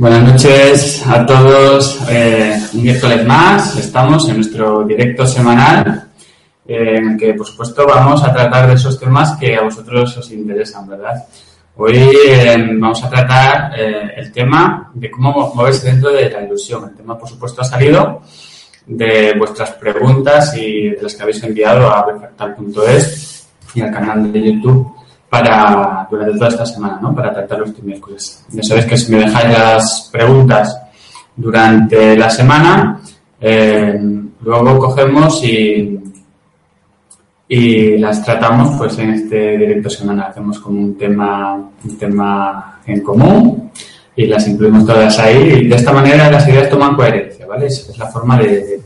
Buenas noches a todos. Eh, un miércoles más estamos en nuestro directo semanal eh, en el que, por supuesto, vamos a tratar de esos temas que a vosotros os interesan, ¿verdad? Hoy eh, vamos a tratar el tema de cómo moverse dentro de la ilusión. El tema, por supuesto, ha salido de vuestras preguntas y de las que habéis enviado a refractal.es y al canal de YouTube para durante toda esta semana, ¿no? Para tratarlo este miércoles. Ya sabéis que si me dejáis las preguntas durante la semana, eh, luego cogemos y, y las tratamos pues en este directo semanal. Hacemos como un tema, un tema en común y las incluimos todas ahí y de esta manera las ideas toman coherencia, ¿vale? Es, la forma de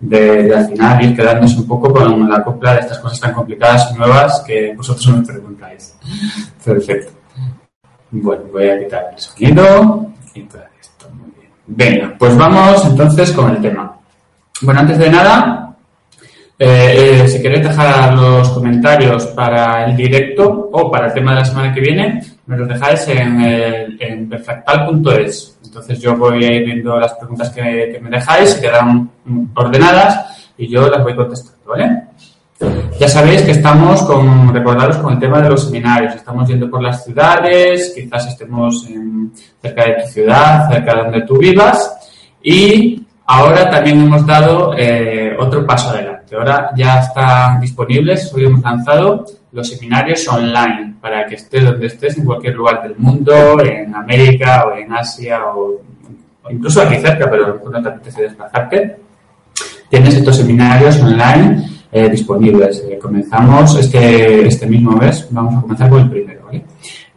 de, al final ir quedándose un poco con la copla de estas cosas tan complicadas y nuevas que vosotros me preguntáis. Perfecto. Bueno, voy a quitar el sonido y todo esto. Muy bien. Venga, pues vamos entonces con el tema. Bueno, antes de nada, eh, eh, si queréis dejar los comentarios para el directo o para el tema de la semana que viene, me los dejáis en, en perfractal.es. Entonces yo voy a ir viendo las preguntas que, me dejáis, se quedan ordenadas y yo las voy contestando, ¿vale? Ya sabéis que estamos con, recordaros con el tema de los seminarios. Estamos yendo por las ciudades, quizás estemos cerca de tu ciudad, cerca de donde tú vivas. Y ahora también hemos dado eh, otro paso adelante. Ahora ya están disponibles, hoy hemos lanzado los seminarios online para que estés donde estés en cualquier lugar del mundo, en América o en Asia o, incluso aquí cerca, pero no te apetece desplazarte. Tienes estos seminarios online eh, disponibles. Eh, comenzamos este, este mismo mes, vamos a comenzar con el primero. ¿vale?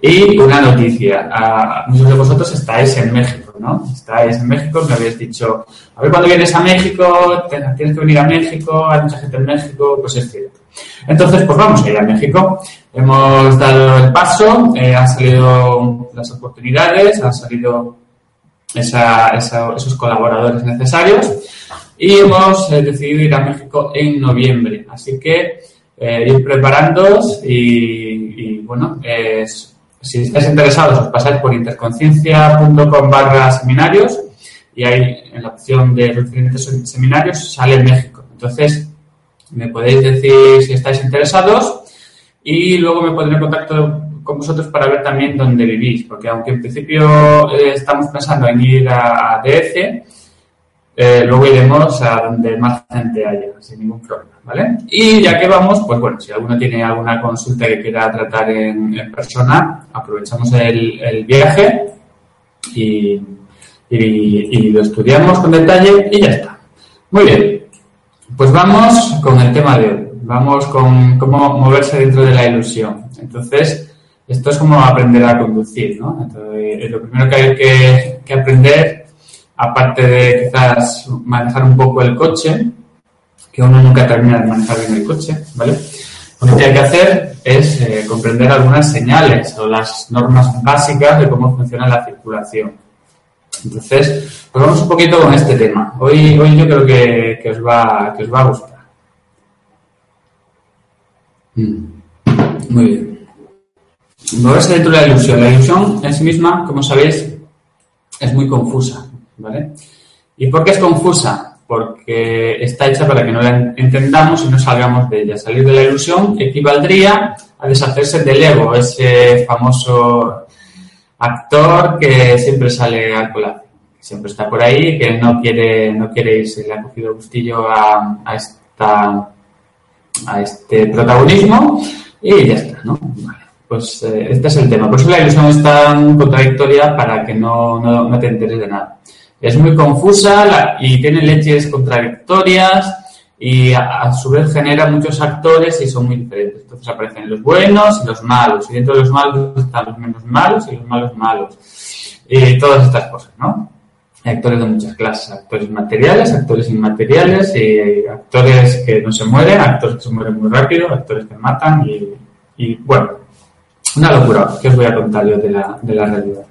Y una noticia, muchos de vosotros estáis en México, ¿no? Estáis en México, me habéis dicho, a ver cuando vienes a México, tienes que venir a México, hay mucha gente en México, pues es cierto. Entonces, pues vamos a ir a México. Hemos dado el paso, eh, han salido las oportunidades, han salido esos colaboradores necesarios y hemos eh, decidido ir a México en noviembre. Así que eh, ir preparándoos y, bueno, si estáis interesados os pasáis por interconciencia.com barra seminarios y ahí en la opción de diferentes seminarios sale México. Entonces, me podéis decir si estáis interesados y luego me pondré en contacto con vosotros para ver también dónde vivís, porque aunque en principio eh, estamos pensando en ir a, DF, eh, luego iremos a donde más gente haya, sin ningún problema, ¿vale? Y ya que vamos, pues bueno, si alguno tiene alguna consulta que quiera tratar en, persona, aprovechamos el, viaje y lo estudiamos con detalle y ya está. Muy bien, pues vamos con el tema de hoy. Vamos con cómo moverse dentro de la ilusión. Entonces, esto es como aprender a conducir, ¿no? Entonces, lo primero que hay que, aprender, aparte de quizás manejar un poco el coche, que uno nunca termina de manejar bien el coche, ¿vale? Lo que hay que hacer es eh, comprender algunas señales o las normas básicas de cómo funciona la circulación. Entonces, pues vamos un poquito con este tema. Hoy, hoy yo creo que, os va, que os va a gustar. Mm. Muy bien. Moverse dentro de la ilusión. La ilusión en sí misma, como sabéis, es muy confusa. ¿Vale? ¿Y por qué es confusa? Porque está hecha para que no la entendamos y no salgamos de ella. Salir de la ilusión equivaldría a deshacerse del ego, ese famoso actor que siempre sale al colar, siempre está por ahí, que no quiere, no quiere irse, le ha cogido gustillo a, a esta a este protagonismo y ya está, ¿no? pues eh, este es el tema. Por eso la ilusión es tan contradictoria para que no, no, no te enteres de nada. Es muy confusa y tiene leches contradictorias y a, su vez genera muchos actores y son muy diferentes. Entonces aparecen los buenos y los malos, y dentro de los malos están los menos malos y los malos malos. Y todas estas cosas, ¿no? Actores de muchas clases, actores materiales, actores inmateriales, y actores que no se mueren, actores que se mueren muy rápido, actores que matan, y, bueno, una locura que os voy a contar yo de la, de la realidad.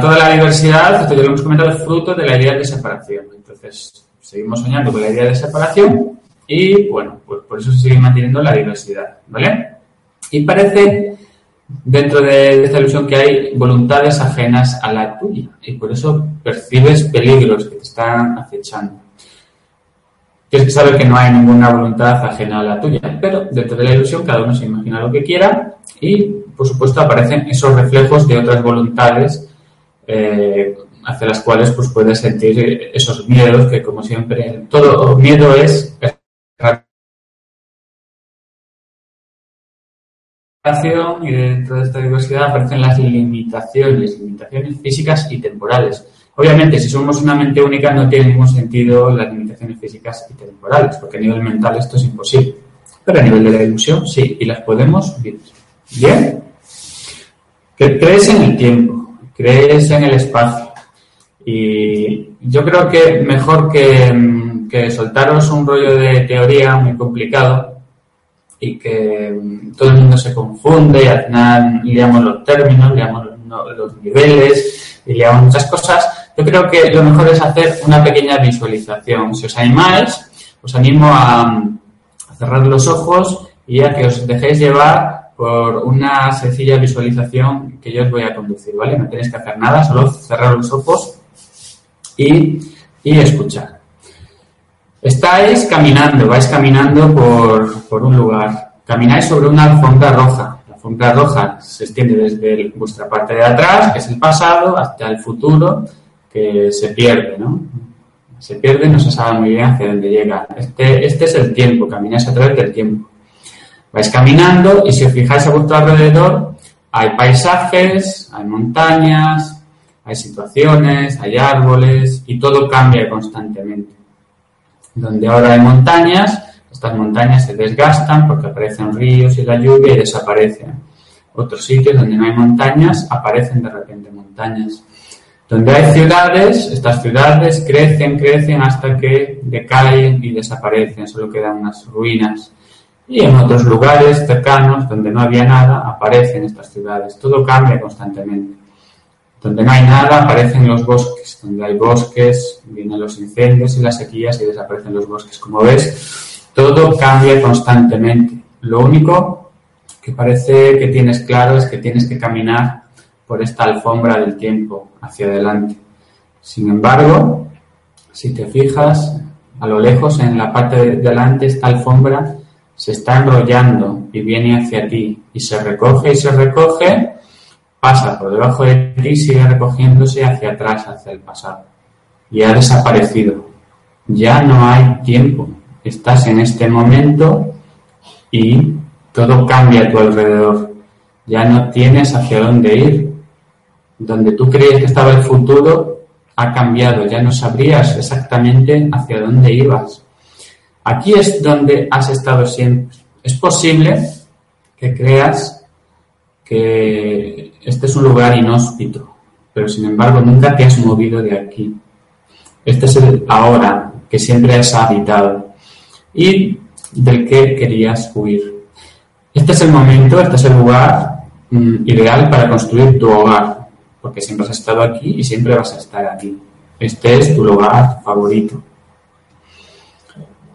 Toda la diversidad, esto ya lo hemos comentado, es fruto de la idea de separación. Entonces, seguimos soñando con la idea de separación y, bueno, pues por eso se sigue manteniendo la diversidad, ¿vale? Y parece, dentro de esta ilusión, que hay voluntades ajenas a la tuya y por eso percibes peligros que te están acechando. Tienes que saber que no hay ninguna voluntad ajena a la tuya, pero dentro de la ilusión cada uno se imagina lo que quiera y, por supuesto, aparecen esos reflejos de otras voluntades eh, hacia las cuales pues puedes sentir esos miedos que como siempre todo miedo es y dentro de esta diversidad aparecen las limitaciones, limitaciones físicas y temporales. Obviamente, si somos una mente única no tiene ningún sentido las limitaciones físicas y temporales, porque a nivel mental esto es imposible. Pero a nivel de la ilusión sí, y las podemos vivir. Bien. Crees en el tiempo, crees en el espacio, y yo creo que mejor que, soltaros un rollo de teoría muy complicado y que todo el mundo se confunde y al final liamos los términos, liamos los niveles y liamos muchas cosas, yo creo que lo mejor es hacer una pequeña visualización. Si os animáis, os animo a, cerrar los ojos y a que os dejéis llevar por una sencilla visualización que yo os voy a conducir, ¿vale? No tenéis que hacer nada, solo cerrar los ojos y, escuchar. Estáis caminando, vais caminando por, un lugar. Camináis sobre una alfombra roja. La alfombra roja se extiende desde vuestra parte de atrás, que es el pasado, hasta el futuro, que se pierde, ¿no? Se pierde, no se sabe muy bien hacia dónde llega. Este, este es el tiempo, camináis a través del tiempo. Vais caminando y si os fijáis a vuestro alrededor, hay paisajes, hay montañas, hay situaciones, hay árboles y todo cambia constantemente. Donde ahora hay montañas, estas montañas se desgastan porque aparecen ríos y la lluvia y desaparecen. Otros sitios donde no hay montañas aparecen de repente montañas. Donde hay ciudades, estas ciudades crecen, crecen hasta que decaen y desaparecen, solo quedan unas ruinas. Y en otros lugares cercanos, donde no había nada, aparecen estas ciudades. Todo cambia constantemente. Donde no hay nada, aparecen los bosques. Donde hay bosques, vienen los incendios y las sequías y desaparecen los bosques. Como ves, todo cambia constantemente. Lo único que parece que tienes claro es que tienes que caminar por esta alfombra del tiempo hacia adelante. Sin embargo, si te fijas, a lo lejos, en la parte de delante, esta alfombra se está enrollando y viene hacia ti y se recoge y se recoge pasa por debajo de ti y sigue recogiéndose hacia atrás, hacia el pasado. Y ha desaparecido. Ya no hay tiempo. Estás en este momento y todo cambia a tu alrededor. Ya no tienes hacia dónde ir. Donde tú creías que estaba el futuro ha cambiado. Ya no sabrías exactamente hacia dónde ibas. Aquí es donde has estado siempre. Es posible que creas que este es un lugar inhóspito, pero sin embargo nunca te has movido de aquí. Este es el ahora que siempre has habitado y del que querías huir. Este es el momento, este es el lugar mm, ideal para construir tu hogar, porque siempre has estado aquí y siempre vas a estar aquí. Este es tu lugar favorito.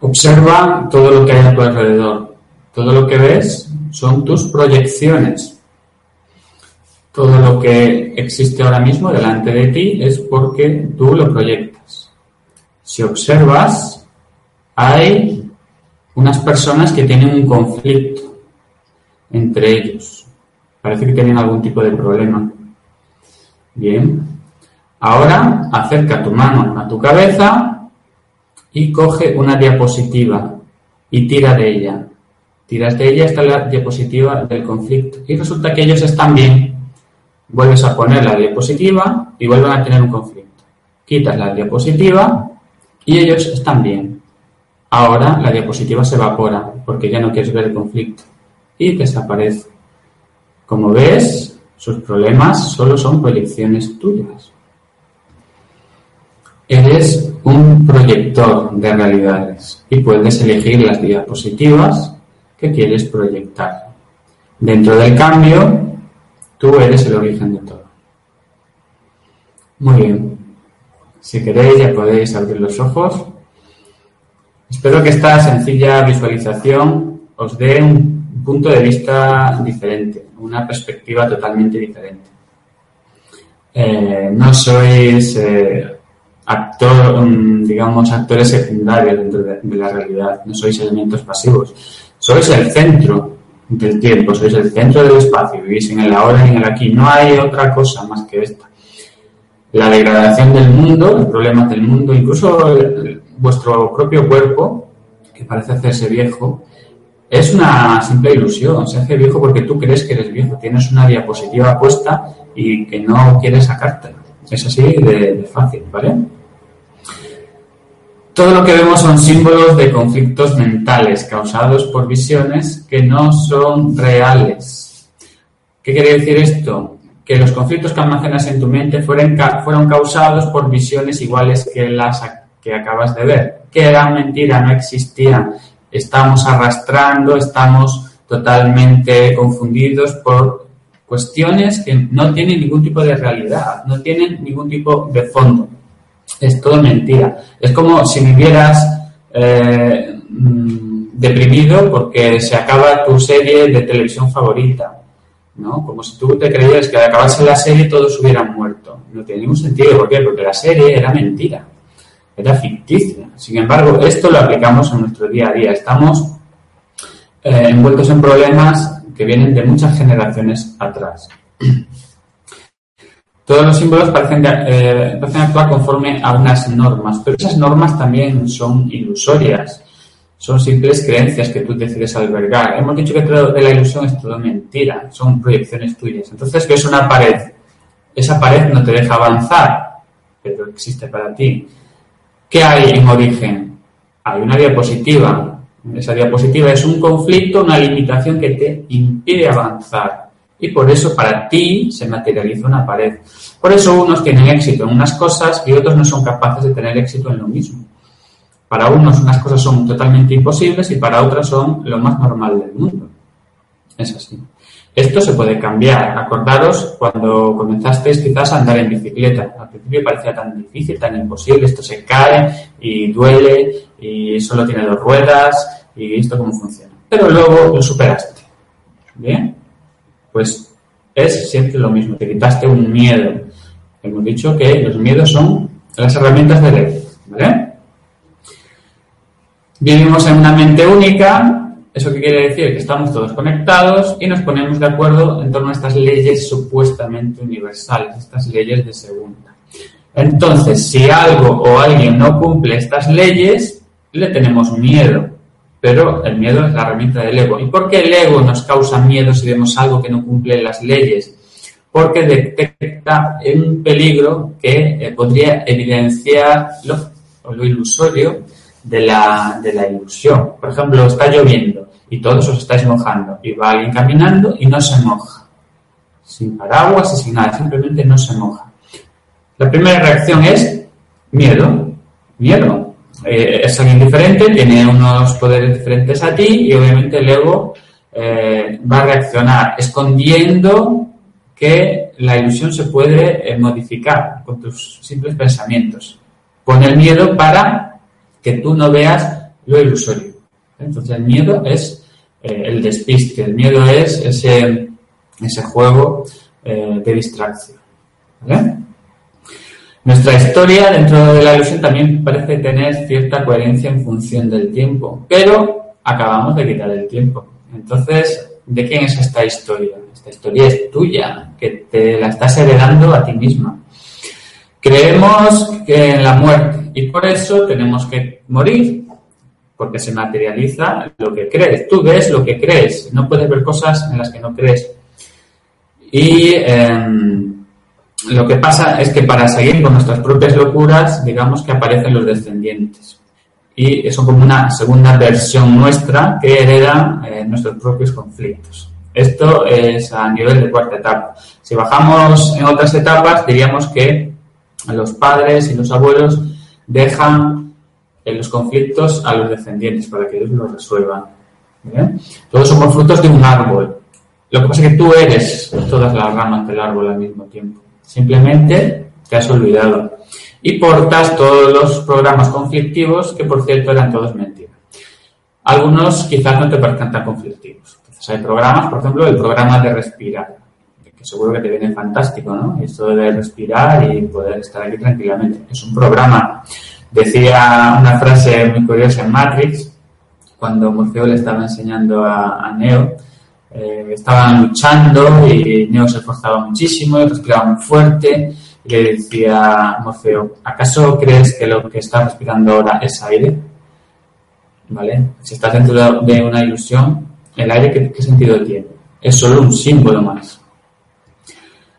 Observa todo lo que hay a tu alrededor. Todo lo que ves son tus proyecciones todo lo que existe ahora mismo delante de ti es porque tú lo proyectas. Si observas, hay unas personas que tienen un conflicto entre ellos. Parece que tienen algún tipo de problema. Bien. Ahora acerca tu mano a tu cabeza y coge una diapositiva y tira de ella. Tiras de ella hasta la diapositiva del conflicto. Y resulta que ellos están bien vuelves a poner la diapositiva y vuelven a tener un conflicto. Quitas la diapositiva y ellos están bien. Ahora la diapositiva se evapora porque ya no quieres ver el conflicto y desaparece. Como ves, sus problemas solo son proyecciones tuyas. Eres un proyector de realidades y puedes elegir las diapositivas que quieres proyectar. Dentro del cambio, tú eres el origen de todo. Muy bien. Si queréis, ya podéis abrir los ojos. Espero que esta sencilla visualización os dé un punto de vista diferente, una perspectiva totalmente diferente. Eh, no sois eh, actor, mm, digamos, actores secundarios dentro de, la realidad, no sois elementos pasivos, sois el centro del tiempo, sois el centro del espacio, vivís en el ahora y en el aquí, no hay otra cosa más que esta. La degradación del mundo, los problemas del mundo, incluso vuestro propio cuerpo, que parece hacerse viejo, es una simple ilusión, se hace viejo porque tú crees que eres viejo, tienes una diapositiva puesta y que no quieres sacártela. Es así de fácil, ¿vale? Todo lo que vemos son símbolos de conflictos mentales causados por visiones que no son reales. ¿Qué quiere decir esto? Que los conflictos que almacenas en tu mente fueron, fueron causados por visiones iguales que las que acabas de ver, que eran mentira, no existían. Estamos arrastrando, estamos totalmente confundidos por cuestiones que no tienen ningún tipo de realidad, no tienen ningún tipo de fondo es todo mentira. Es como si vivieras eh, mm, deprimido porque se acaba tu serie de televisión favorita, ¿no? Como si tú te creyeras que al acabarse la serie todos hubieran muerto. No tiene ningún sentido. ¿Por qué? Porque la serie era mentira, era ficticia. Sin embargo, esto lo aplicamos en nuestro día a día. Estamos eh, envueltos en problemas que vienen de muchas generaciones atrás. Todos los símbolos eh, parecen, actuar conforme a unas normas, pero esas normas también son ilusorias, son simples creencias que tú decides albergar. Hemos dicho que todo de la ilusión es todo mentira, son proyecciones tuyas. Entonces ves una pared, esa pared no te deja avanzar, pero existe para ti. ¿Qué hay en origen? Hay una diapositiva. Esa diapositiva es un conflicto, una limitación que te impide avanzar y por eso para ti se materializa una pared. Por eso unos tienen éxito en unas cosas y otros no son capaces de tener éxito en lo mismo. Para unos unas cosas son totalmente imposibles y para otras son lo más normal del mundo. Es así. Esto se puede cambiar. Acordaros cuando comenzasteis quizás a andar en bicicleta. Al principio parecía tan difícil, tan imposible. Esto se cae y duele y solo tiene dos ruedas y esto cómo funciona. Pero luego lo superaste. Bien pues es siempre lo mismo, te quitaste un miedo. Hemos dicho que los miedos son las herramientas de ley, ¿vale? Vivimos en una mente única, ¿eso qué quiere decir? Que estamos todos conectados y nos ponemos de acuerdo en torno a estas leyes supuestamente universales, estas leyes de segunda. Entonces, si algo o alguien no cumple estas leyes, le tenemos miedo pero el miedo es la herramienta del ego. ¿Y por qué el ego nos causa miedo si vemos algo que no cumple las leyes? Porque detecta un peligro que eh, podría evidenciar lo, lo ilusorio de la, de la ilusión. Por ejemplo, está lloviendo y todos os estáis mojando y va alguien caminando y no se moja. Sin paraguas y sin nada, simplemente no se moja. La primera reacción es miedo. Miedo. Eh, es alguien diferente, tiene unos poderes diferentes a ti y obviamente el ego eh, va a reaccionar escondiendo que la ilusión se puede eh, modificar con tus simples pensamientos. Pone el miedo para que tú no veas lo ilusorio. Entonces el miedo es el despiste, el miedo es ese, ese juego de distracción. ¿Vale? Nuestra historia dentro de la ilusión también parece tener cierta coherencia en función del tiempo, pero acabamos de quitar el tiempo. Entonces, ¿de quién es esta historia? Esta historia es tuya, que te la estás heredando a ti misma. Creemos que en la muerte y por eso tenemos que morir, porque se materializa lo que crees. Tú ves lo que crees, no puedes ver cosas en las que no crees. Y em, lo que pasa es que para seguir con nuestras propias locuras, digamos que aparecen los descendientes. y son como una segunda versión nuestra que hereda eh, nuestros propios conflictos. Esto es a nivel de cuarta etapa. Si bajamos en otras etapas, diríamos que los padres y los abuelos dejan los conflictos a los descendientes para que ellos los resuelvan. Todos somos frutos de un árbol. Lo que pasa es que tú eres todas las ramas del árbol al mismo tiempo. Simplemente te has olvidado y portas todos los programas conflictivos, que por cierto eran todos mentiras. Algunos quizás no te parezcan tan conflictivos. Hay programas, por ejemplo, el programa de respirar, que seguro que te viene fantástico, ¿no? Esto de respirar y poder estar aquí tranquilamente. Es un programa. Decía una frase muy curiosa en Matrix, cuando Morfeo le estaba enseñando a, Neo, eh, estaban luchando y Neo se esforzaba muchísimo y respiraba muy fuerte le decía Morfeo, ¿acaso crees que lo que estás respirando ahora es aire? ¿Vale? Si estás dentro de una ilusión, ¿el aire qué, sentido tiene? Es solo un símbolo más.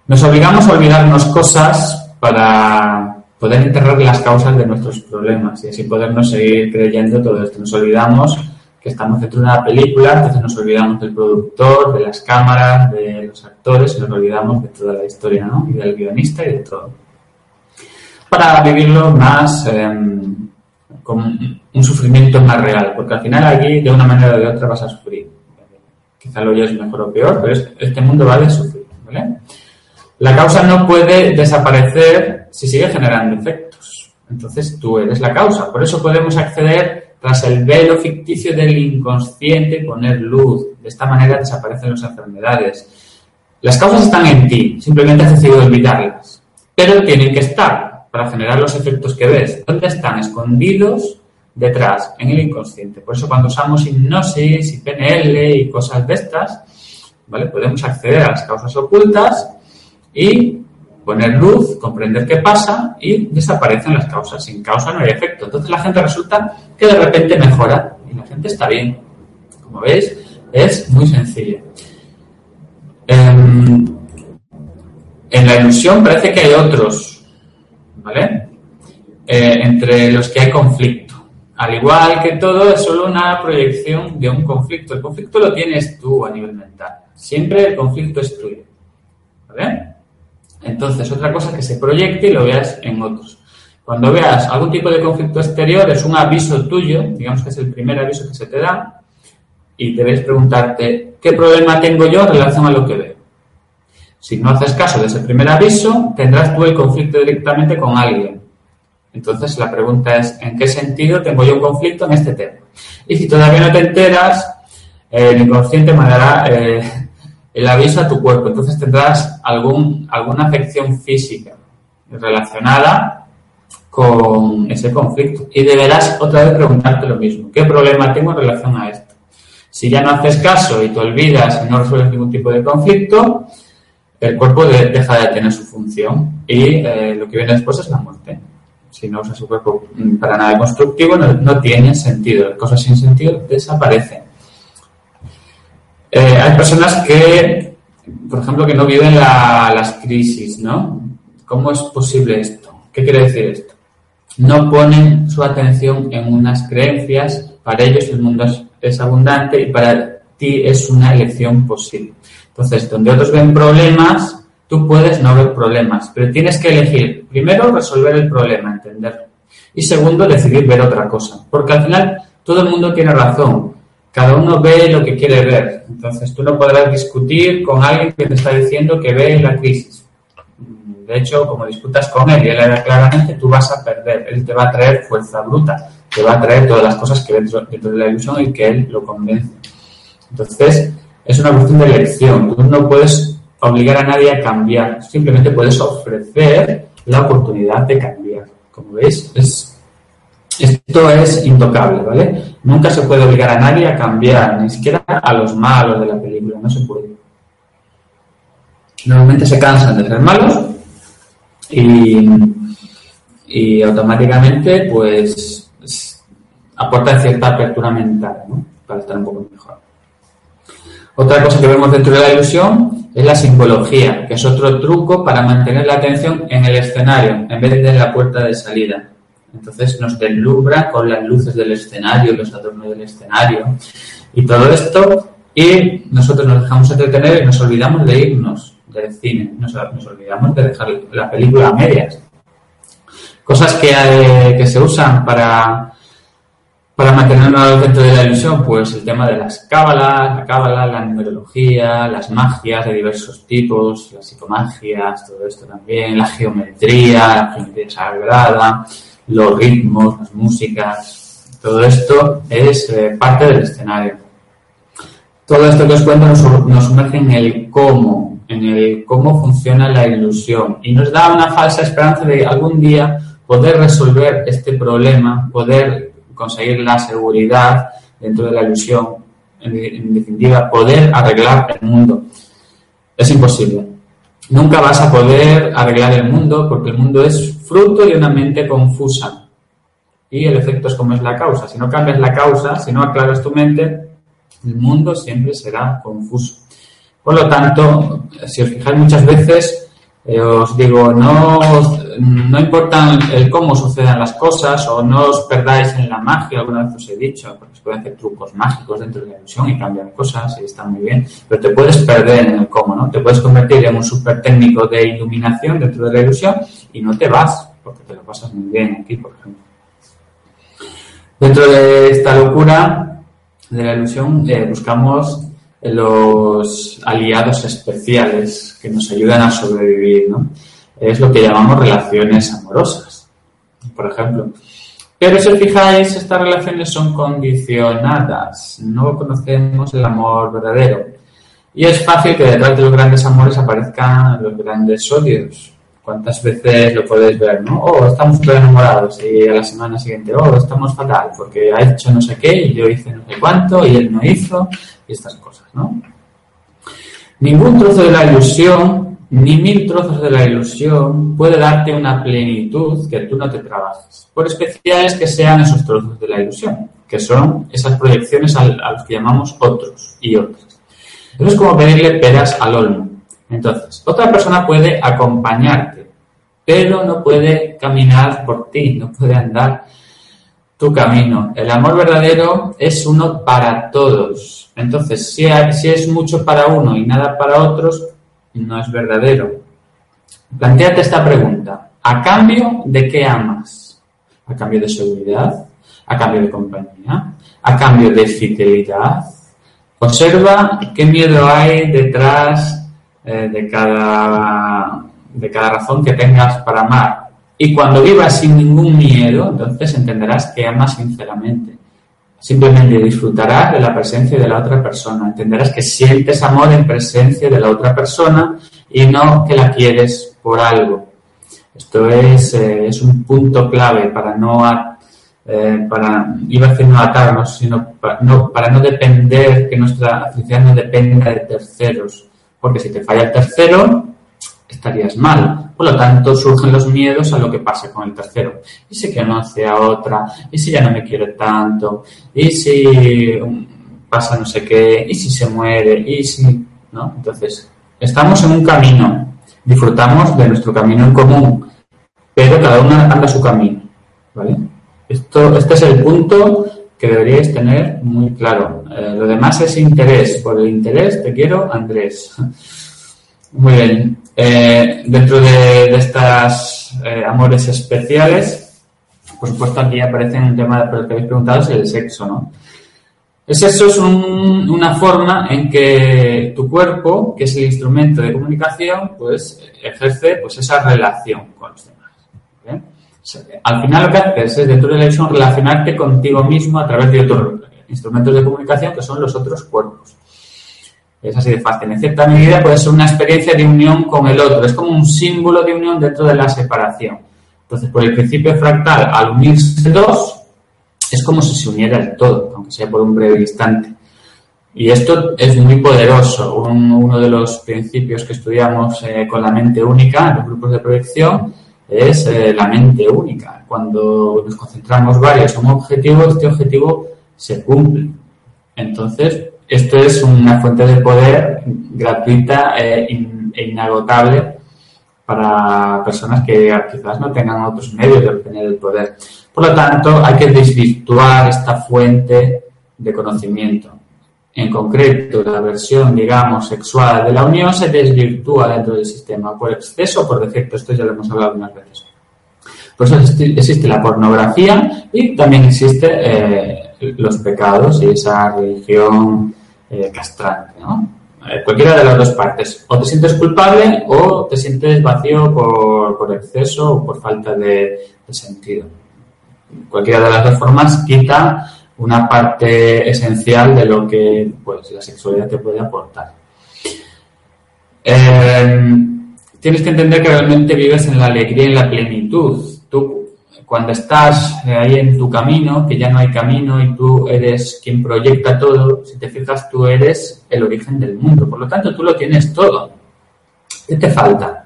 Nos obligamos a olvidarnos cosas para poder enterrar las causas de nuestros problemas y así podernos seguir creyendo todo esto. Nos olvidamos que estamos dentro de una película, entonces nos olvidamos del productor, de las cámaras, de los actores, y nos olvidamos de toda la historia, ¿no? Y del guionista y de todo. Para vivirlo más em, con un sufrimiento más real, porque al final aquí de una manera o de otra vas a sufrir. Quizá lo oyes mejor o peor, pero este mundo va de sufrir, ¿vale? La causa no puede desaparecer si sigue generando efectos. Entonces tú eres la causa. Por eso podemos acceder tras el velo ficticio del inconsciente poner luz. De esta manera desaparecen las enfermedades. Las causas están en ti, simplemente has decidido olvidarlas. Pero tienen que estar para generar los efectos que ves. ¿Dónde están? Escondidos detrás, en el inconsciente. Por eso cuando usamos hipnosis y PNL y cosas de estas, ¿vale? Podemos acceder a las causas ocultas y poner luz, comprender qué pasa y desaparecen las causas. Sin causa no hay efecto. Entonces la gente resulta que de repente mejora y la gente está bien. Como veis, es muy sencillo. Em, en, la ilusión parece que hay otros, ¿vale? Eh, entre los que hay conflicto. Al igual que todo, es solo una proyección de un conflicto. El conflicto lo tienes tú a nivel mental. Siempre el conflicto es tuyo. ¿Vale? Entonces, otra cosa es que se proyecte y lo veas en otros. Cuando veas algún tipo de conflicto exterior, es un aviso tuyo, digamos que es el primer aviso que se te da, y debes preguntarte, ¿qué problema tengo yo en relación a lo que veo? Si no haces caso de ese primer aviso, tendrás tú el conflicto directamente con alguien. Entonces, la pregunta es, ¿en qué sentido tengo yo un conflicto en este tema? Y si todavía no te enteras, el inconsciente mandará eh, el aviso a tu cuerpo. Entonces tendrás algún, alguna afección física relacionada con ese conflicto. Y deberás otra vez preguntarte lo mismo. ¿Qué problema tengo en relación a esto? Si ya no haces caso y te olvidas y no resuelves ningún tipo de conflicto, el cuerpo deja de tener su función y eh, lo que viene después es la muerte. Si no usa su cuerpo para nada constructivo, no, no tiene sentido. Las cosas sin sentido desaparecen. Eh, hay personas que, por ejemplo, que no viven las crisis, ¿no? ¿Cómo es posible esto? ¿Qué quiere decir esto? No ponen su atención en unas creencias, para ellos el mundo es, abundante y para ti es una elección posible. Entonces, donde otros ven problemas, tú puedes no ver problemas, pero tienes que elegir, primero, resolver el problema, entenderlo, y segundo, decidir ver otra cosa, porque al final todo el mundo tiene razón, cada uno ve lo que quiere ver. Entonces tú no podrás discutir con alguien que te está diciendo que ve la crisis. De hecho, como disputas con él y él era claramente, tú vas a perder. Él te va a traer fuerza bruta, te va a traer todas las cosas que dentro de la ilusión y que él lo convence. Entonces, es una cuestión de elección. Tú no puedes obligar a nadie a cambiar, simplemente puedes ofrecer la oportunidad de cambiar. Como veis, es esto es intocable, ¿vale? Nunca se puede obligar a nadie a cambiar, ni siquiera a los malos de la película, no se puede. Normalmente se cansan de ser malos y, y automáticamente pues aportan cierta apertura mental, ¿no? Para estar un poco mejor. Otra cosa que vemos dentro de la ilusión es la simbología, que es otro truco para mantener la atención en el escenario en vez de en la puerta de salida. Entonces nos deslumbra con las luces del escenario, los adornos del escenario y todo esto. Y nosotros nos dejamos entretener y nos olvidamos de irnos del cine, nos, olvidamos de dejar la película a medias. Cosas que, eh, que se usan para para mantenernos dentro de la ilusión, pues el tema de las cábalas, la cábala, la numerología, las magias de diversos tipos, las psicomagias, todo esto también, la geometría, la geometría sagrada, los ritmos, las músicas, todo esto es eh, parte del escenario. Todo esto que os cuento nos, nos sumerge en el cómo, en el cómo funciona la ilusión y nos da una falsa esperanza de algún día poder resolver este problema, poder conseguir la seguridad dentro de la ilusión, en, definitiva, poder arreglar el mundo. Es imposible. Nunca vas a poder arreglar el mundo porque el mundo es fruto de una mente confusa. Y el efecto es como es la causa. Si no cambias la causa, si no aclaras tu mente, el mundo siempre será confuso. Por lo tanto, si os fijáis muchas veces, eh, os digo, no, no importa el cómo sucedan las cosas o no os perdáis en la magia, alguna vez os he dicho, porque se pueden hacer trucos mágicos dentro de la ilusión y cambiar cosas y está muy bien, pero te puedes perder en el cómo, ¿no? Te puedes convertir en un super técnico de iluminación dentro de la ilusión y no te vas, porque te lo pasas muy bien aquí, por ejemplo. Dentro de esta locura de la ilusión eh, buscamos los aliados especiales que nos ayudan a sobrevivir, ¿no? Es lo que llamamos relaciones amorosas, por ejemplo. Pero si os fijáis, estas relaciones son condicionadas, no conocemos el amor verdadero. Y es fácil que detrás de los grandes amores aparezcan los grandes odios. ¿Cuántas veces lo podéis ver, no? Oh, estamos súper enamorados y a la semana siguiente, oh, estamos fatal porque ha hecho no sé qué y yo hice no sé cuánto y él no hizo y estas cosas, ¿no? Ningún trozo de la ilusión, ni mil trozos de la ilusión puede darte una plenitud que tú no te trabajes, por especiales que sean esos trozos de la ilusión, que son esas proyecciones a los que llamamos otros y otras. Eso es como pedirle peras al olmo. Entonces, otra persona puede acompañarte, pero no puede caminar por ti, no puede andar tu camino. El amor verdadero es uno para todos. Entonces, si, si es mucho para uno y nada para otros, no es verdadero. Plantéate esta pregunta. ¿A cambio de qué amas? ¿A cambio de seguridad? ¿A cambio de compañía? ¿A cambio de fidelidad? Observa qué miedo hay detrás eh, de, cada, de cada razón que tengas para amar y cuando vivas sin ningún miedo, entonces entenderás que amas sinceramente. Simplemente disfrutarás de la presencia de la otra persona. Entenderás que sientes amor en presencia de la otra persona y no que la quieres por algo. Esto es, eh, es un punto clave para no, eh, para, iba a decir no atarnos, sino para no, para no depender, que nuestra felicidad no dependa de terceros. Porque si te falla el tercero, estarías mal. Por lo tanto, surgen los miedos a lo que pase con el tercero. ¿Y si que no hace a otra? ¿Y si ya no me quiere tanto? ¿Y si um, pasa no sé qué? ¿Y si se muere? ¿Y si...? ¿No? Entonces, estamos en un camino. Disfrutamos de nuestro camino en común. Pero cada uno anda su camino. ¿Vale? Esto, este es el punto que deberíais tener muy claro. Eh, lo demás es interés. Por el interés te quiero, Andrés. Muy bien. Eh, dentro de, estas eh, amores especiales, por supuesto aquí aparece un tema de, que habéis preguntado, es el sexo, ¿no? El sexo es una forma en que tu cuerpo, que es el instrumento de comunicación, pues ejerce pues esa relación con los demás. Al final lo que haces es, de visión, relacionarte contigo mismo a través de otros instrumentos de comunicación que son los otros cuerpos. Es así de fácil. En cierta medida puede ser una experiencia de unión con el otro. Es como un símbolo de unión dentro de la separación. Entonces, por el principio fractal, al unirse dos, es como si se uniera el todo, aunque sea por un breve instante. Y esto es muy poderoso. uno de los principios que estudiamos eh, con la mente única en los grupos de proyección es eh, la mente única. Cuando nos concentramos varios en un objetivo, este objetivo se cumple. Entonces, esto es una fuente de poder gratuita e, inagotable para personas que quizás no tengan otros medios de obtener el poder. Por lo tanto, hay que desvirtuar esta fuente de conocimiento. En concreto, la versión, digamos, sexual de la unión se desvirtúa dentro del sistema por exceso o por defecto. Esto ya lo hemos hablado unas veces. Por eso existe la pornografía y también existe eh, los pecados y esa religión eh, castrante, ¿no? Cualquiera de las dos partes. O te sientes culpable o te sientes vacío por, exceso o por falta de, sentido. Cualquiera de las dos formas quita una parte esencial de lo que pues, la sexualidad te puede aportar. tienes que entender que realmente vives en la alegría y en la plenitud tú cuando estás eh, ahí en tu camino, que ya no hay camino y tú eres quien proyecta todo, si te fijas, tú eres el origen del mundo. Por lo tanto, tú lo tienes todo. ¿Qué te falta?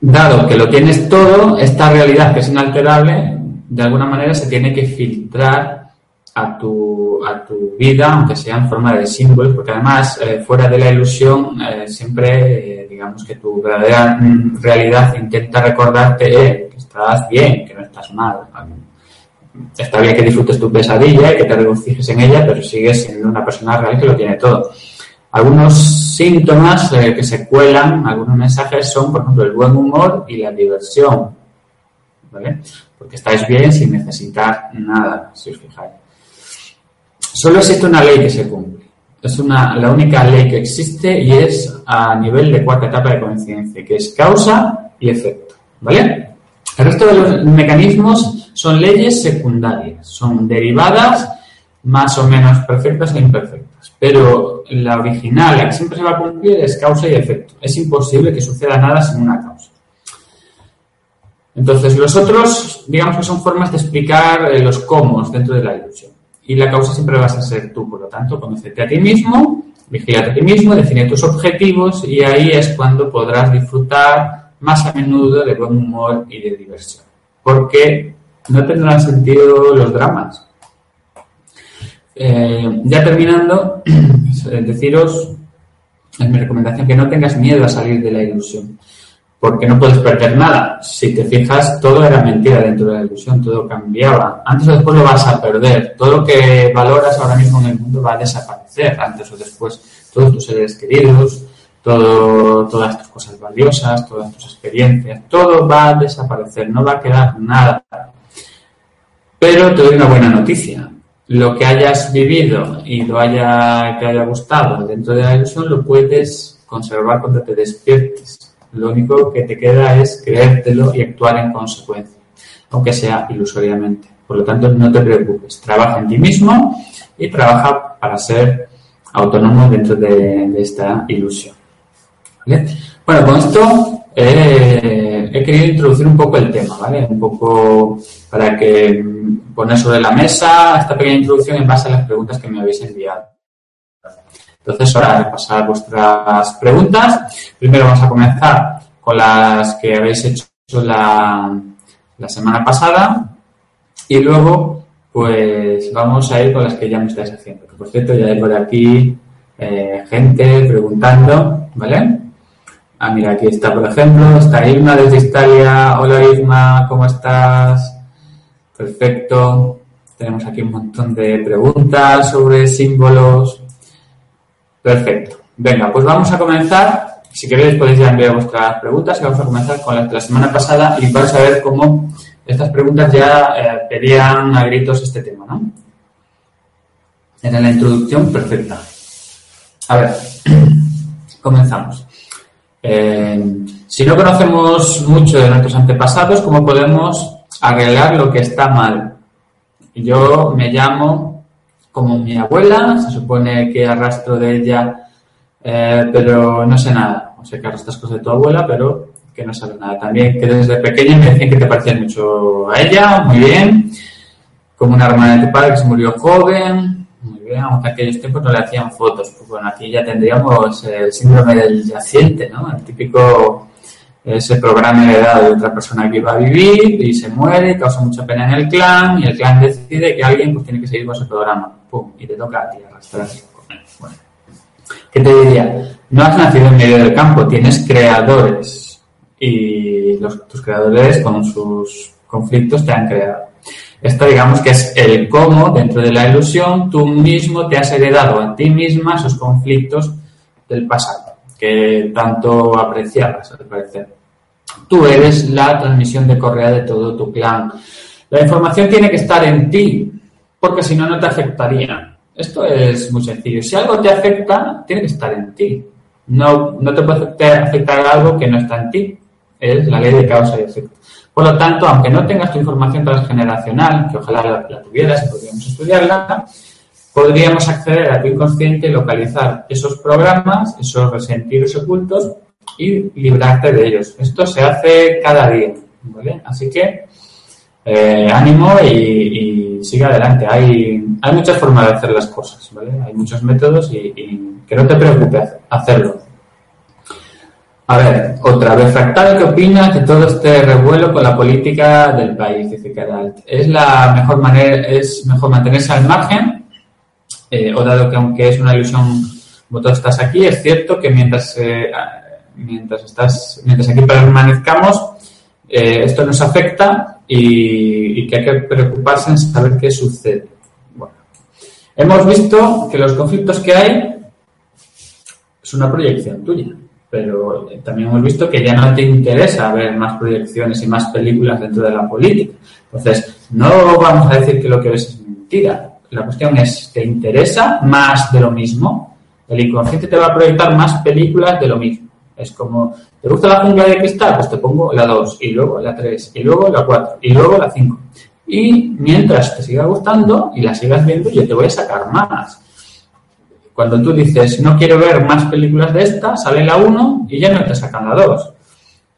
Dado que lo tienes todo, esta realidad que es inalterable, de alguna manera se tiene que filtrar a tu, a tu vida, aunque sea en forma de símbolos, porque además, eh, fuera de la ilusión, eh, siempre digamos que tu verdadera realidad intenta recordarte eh, que estás bien, que no estás mal. Está bien que disfrutes tu pesadilla y que te regocijes en ella, pero sigues siendo una persona real que lo tiene todo. Algunos síntomas eh, que se cuelan, algunos mensajes son, por ejemplo, el buen humor y la diversión. ¿Vale? Porque estáis bien sin necesitar nada, si os fijáis. Solo existe una ley que se cumple es una, la única ley que existe y es a nivel de cuarta etapa de conciencia, que es causa y efecto. ¿Vale? El resto de los mecanismos son leyes secundarias, son derivadas más o menos perfectas e imperfectas. Pero la original, la que siempre se va a cumplir, es causa y efecto. Es imposible que suceda nada sin una causa. Entonces, los otros, digamos que son formas de explicar eh, los cómo dentro de la ilusión y la causa siempre vas a ser tú. Por lo tanto, conocerte a ti mismo, vigilarte a ti mismo, define tus objetivos y ahí es cuando podrás disfrutar más a menudo de buen humor y de diversión. Porque no tendrán sentido los dramas. Eh, ya terminando, deciros, es mi recomendación, que no tengas miedo a salir de la ilusión porque no puedes perder nada. Si te fijas, todo era mentira dentro de la ilusión, todo cambiaba. Antes o después lo vas a perder. Todo lo que valoras ahora mismo en el mundo va a desaparecer antes o después. Todos tus seres queridos, todas tus cosas valiosas, todas tus experiencias, todo va a desaparecer, no va a quedar nada. Pero te doy una buena noticia. Lo que hayas vivido y lo haya, te haya gustado dentro de la ilusión lo puedes conservar cuando te despiertes lo único que te queda es creértelo y actuar en consecuencia, aunque sea ilusoriamente. Por lo tanto, no te preocupes. Trabaja en ti mismo y trabaja para ser autónomo dentro de, esta ilusión. Bueno, con esto eh, he querido introducir un poco el tema, ¿vale? Un poco para que poner sobre la mesa esta pequeña introducción en base a las preguntas que me habéis enviado. Entonces, ahora repasar vuestras preguntas. Primero vamos a comenzar con las que habéis hecho la, semana pasada y luego, pues vamos a ir con las que ya me estáis haciendo. Por cierto, ya hay por aquí eh, gente preguntando, ¿vale? Ah, mira, aquí está, por ejemplo, está Irma desde Italia. Hola Irma, ¿cómo estás? Perfecto. Tenemos aquí un montón de preguntas sobre símbolos. Perfecto. Venga, pues vamos a comenzar. Si queréis podéis ya enviar vuestras preguntas y vamos a comenzar con las de la semana pasada y vais a ver cómo estas preguntas ya eh, pedían a gritos este tema, ¿no? Era la introducción perfecta. A ver, comenzamos. Eh, si no conocemos mucho de nuestros antepasados, ¿cómo podemos arreglar lo que está mal? Yo me llamo como mi abuela, se supone que arrastro de ella, eh, pero no sé nada. O sea, que arrastras cosas de tu abuela, pero que no sabe nada. También que desde pequeña me decían que te parecías mucho a ella, muy bien. Como una hermana de tu padre que se murió joven, muy bien, aunque aquellos tiempos no le hacían fotos. Pues bueno, aquí ya tendríamos el síndrome del yaciente, ¿no? El típico ese programa heredado de otra persona que iba a vivir y se muere, causa mucha pena en el clan y el clan decide que alguien pues tiene que seguir con ese programa. Pum, y te toca a ti arrastrar. Bueno, ¿qué te diría? no has nacido en medio del campo, tienes creadores y los, tus creadores con sus conflictos te han creado. Esto digamos que es el cómo dentro de la ilusión tú mismo te has heredado a ti misma esos conflictos del pasado que tanto apreciabas al parecer. Tú eres la transmisión de correa de todo tu clan. La información tiene que estar en ti, porque si no, no te afectaría. Esto es muy sencillo. Si algo te afecta, tiene que estar en ti. No, no te puede afectar algo que no está en ti. Es la ley de causa y efecto. Por lo tanto, aunque no tengas tu información transgeneracional, que ojalá la, tuvieras y podríamos estudiarla, podríamos acceder a tu inconsciente, localizar esos programas, esos resentidos ocultos y librarte de ellos. Esto se hace cada día, ¿vale? Así que eh, ánimo y, sigue adelante. Hay, hay muchas formas de hacer las cosas, ¿vale? Hay muchos métodos y, y que no te preocupes hacerlo. A ver, otra vez, Fractal, ¿qué opinas de todo este revuelo con la política del país? Dice Keralt. Es la mejor manera, es mejor mantenerse al margen, eh, o dado que aunque es una ilusión, como tú estás aquí, es cierto que mientras, eh, mientras estás, mientras aquí permanezcamos, eh, esto nos afecta y, y, que hay que preocuparse en saber qué sucede. Bueno, hemos visto que los conflictos que hay es una proyección tuya pero también hemos visto que ya no te interesa ver más proyecciones y más películas dentro de la política. Entonces, no vamos a decir que lo que ves es mentira. La cuestión es, ¿te interesa más de lo mismo? El inconsciente te va a proyectar más películas de lo mismo. Es como, ¿te gusta la jungla de cristal? Pues te pongo la 2, y luego la 3, y luego la 4, y luego la 5. Y mientras te siga gustando y la sigas viendo, yo te voy a sacar más. Cuando tú dices, no quiero ver más películas de esta, sale la 1 y ya no te sacan la 2.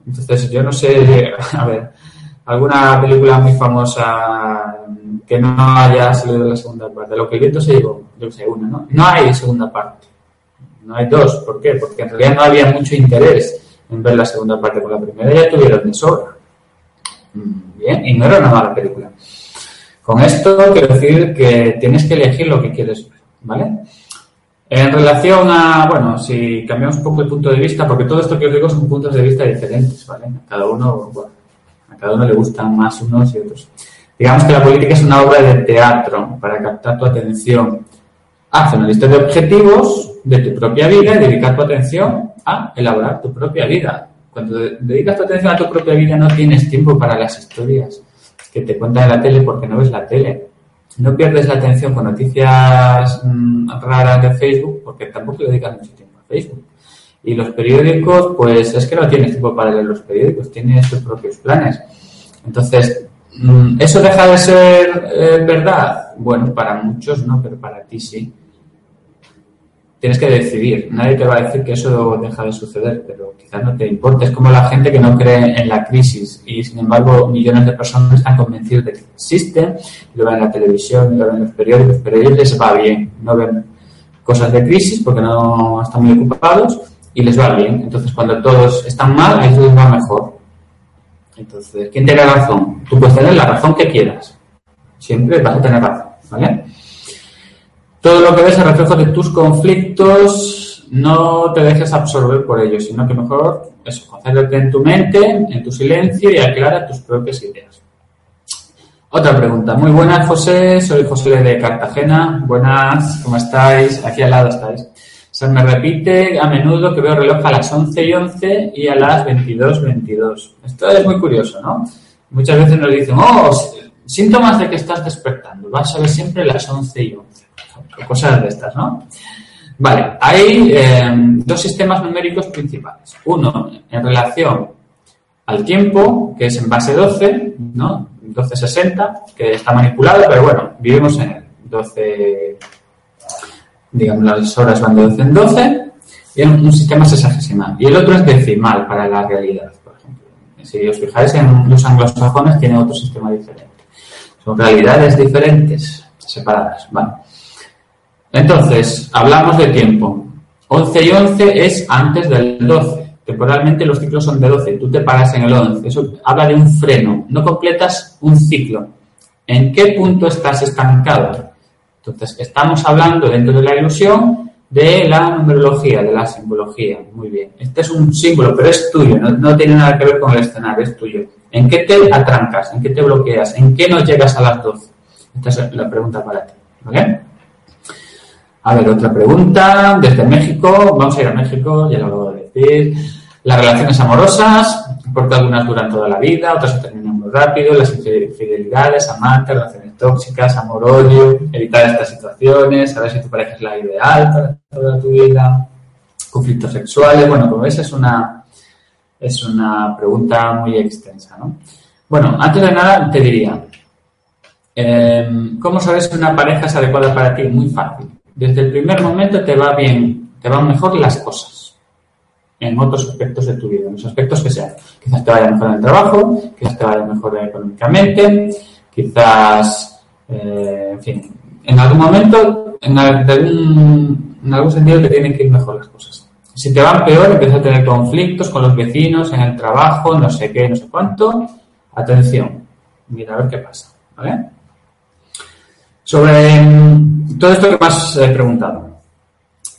Entonces, yo no sé, a ver, alguna película muy famosa que no haya salido de la segunda parte. Lo que viento se llevó, yo sé, una, ¿no? No hay segunda parte. No hay dos. ¿Por qué? Porque en realidad no había mucho interés en ver la segunda parte. Con la primera ya tuvieron de sobra. Mm, bien, y no era una mala película. Con esto quiero decir que tienes que elegir lo que quieres ¿vale? En relación a, bueno, si cambiamos un poco el punto de vista, porque todo esto que os digo son puntos de vista diferentes, ¿vale? A cada uno, bueno, a cada uno le gustan más unos y otros. Digamos que la política es una obra de teatro para captar tu atención. Haz una lista de objetivos de tu propia vida y dedicar tu atención a elaborar tu propia vida. Cuando dedicas tu atención a tu propia vida no tienes tiempo para las historias que te cuentan en la tele porque no ves la tele no pierdes la atención con noticias mm, raras de Facebook porque tampoco le dedicas mucho tiempo a Facebook. Y los periódicos, pues es que no tienes tiempo para leer los periódicos, tienes tus propios planes. Entonces, mm, ¿eso deja de ser eh, verdad? Bueno, para muchos no, pero para ti sí tienes que decidir. Nadie te va a decir que eso deja de suceder, pero quizás no te importe. Es como la gente que no cree en la crisis y, sin embargo, millones de personas están convencidos de que existe, lo ven en la televisión, lo ven en los periódicos, pero a ellos les va bien. No ven cosas de crisis porque no están muy ocupados y les va bien. Entonces, cuando todos están mal, a ellos les va mejor. Entonces, ¿quién tiene razón? Tú puedes tener la razón que quieras. Siempre vas a tener razón, ¿vale? Todo lo que ves es reflejo de tus conflictos, no te dejes absorber por ellos, sino que mejor eso, concéntrate en tu mente, en tu silencio y aclara tus propias ideas. Otra pregunta. Muy buenas, José. Soy José de Cartagena. Buenas, ¿cómo estáis? Aquí al lado estáis. Se me repite a menudo que veo reloj a las 11 y 11 y a las 22, 22. Esto es muy curioso, ¿no? Muchas veces nos dicen, oh, síntomas de que estás despertando. Vas a ver siempre las 11 y 11 cosas de estas, ¿no? Vale, hay eh, dos sistemas numéricos principales. Uno en relación al tiempo, que es en base 12, ¿no? 1260, que está manipulado, pero bueno, vivimos en él. 12, digamos, las horas van de 12 en 12, y un sistema sexagesimal. Y el otro es decimal para la realidad, por ejemplo. Si os fijáis en los anglosajones, tiene otro sistema diferente. Son realidades diferentes, separadas, ¿vale? Entonces, hablamos de tiempo. 11 y 11 es antes del 12. Temporalmente los ciclos son de 12. Tú te paras en el 11. Eso habla de un freno. No completas un ciclo. ¿En qué punto estás estancado? Entonces, estamos hablando dentro de la ilusión de la numerología, de la simbología. Muy bien. Este es un símbolo, pero es tuyo, no, tiene nada que ver con el escenario, es tuyo. ¿En qué te atrancas? ¿En qué te bloqueas? ¿En qué no llegas a las 12? Esta es la pregunta para ti. ¿Vale? A ver, otra pregunta. Desde México, vamos a ir a México, ya lo acabo de decir. Las relaciones amorosas, porque algunas duran toda la vida, otras se terminan muy rápido, las infidelidades, amantes, relaciones tóxicas, amor-odio, evitar estas situaciones, saber si tu pareja es la ideal para toda tu vida, conflictos sexuales, bueno, como ves es una, es una pregunta muy extensa, ¿no? Bueno, antes de nada te diría, em, ¿cómo sabes que una pareja es adecuada para ti? Muy fácil desde el primer momento te va bien, te van mejor las cosas en otros aspectos de tu vida, en los aspectos que sean. Quizás te vaya mejor en el trabajo, quizás te vaya mejor económicamente, quizás, eh, en fin, en algún momento, en en algún sentido te tienen que ir mejor las cosas. Si te van peor, empiezas a tener conflictos con los vecinos, en el trabajo, no sé qué, no sé cuánto. Atención, mira a ver qué pasa, ¿vale? Sobre mm, todo esto que me has eh, preguntado.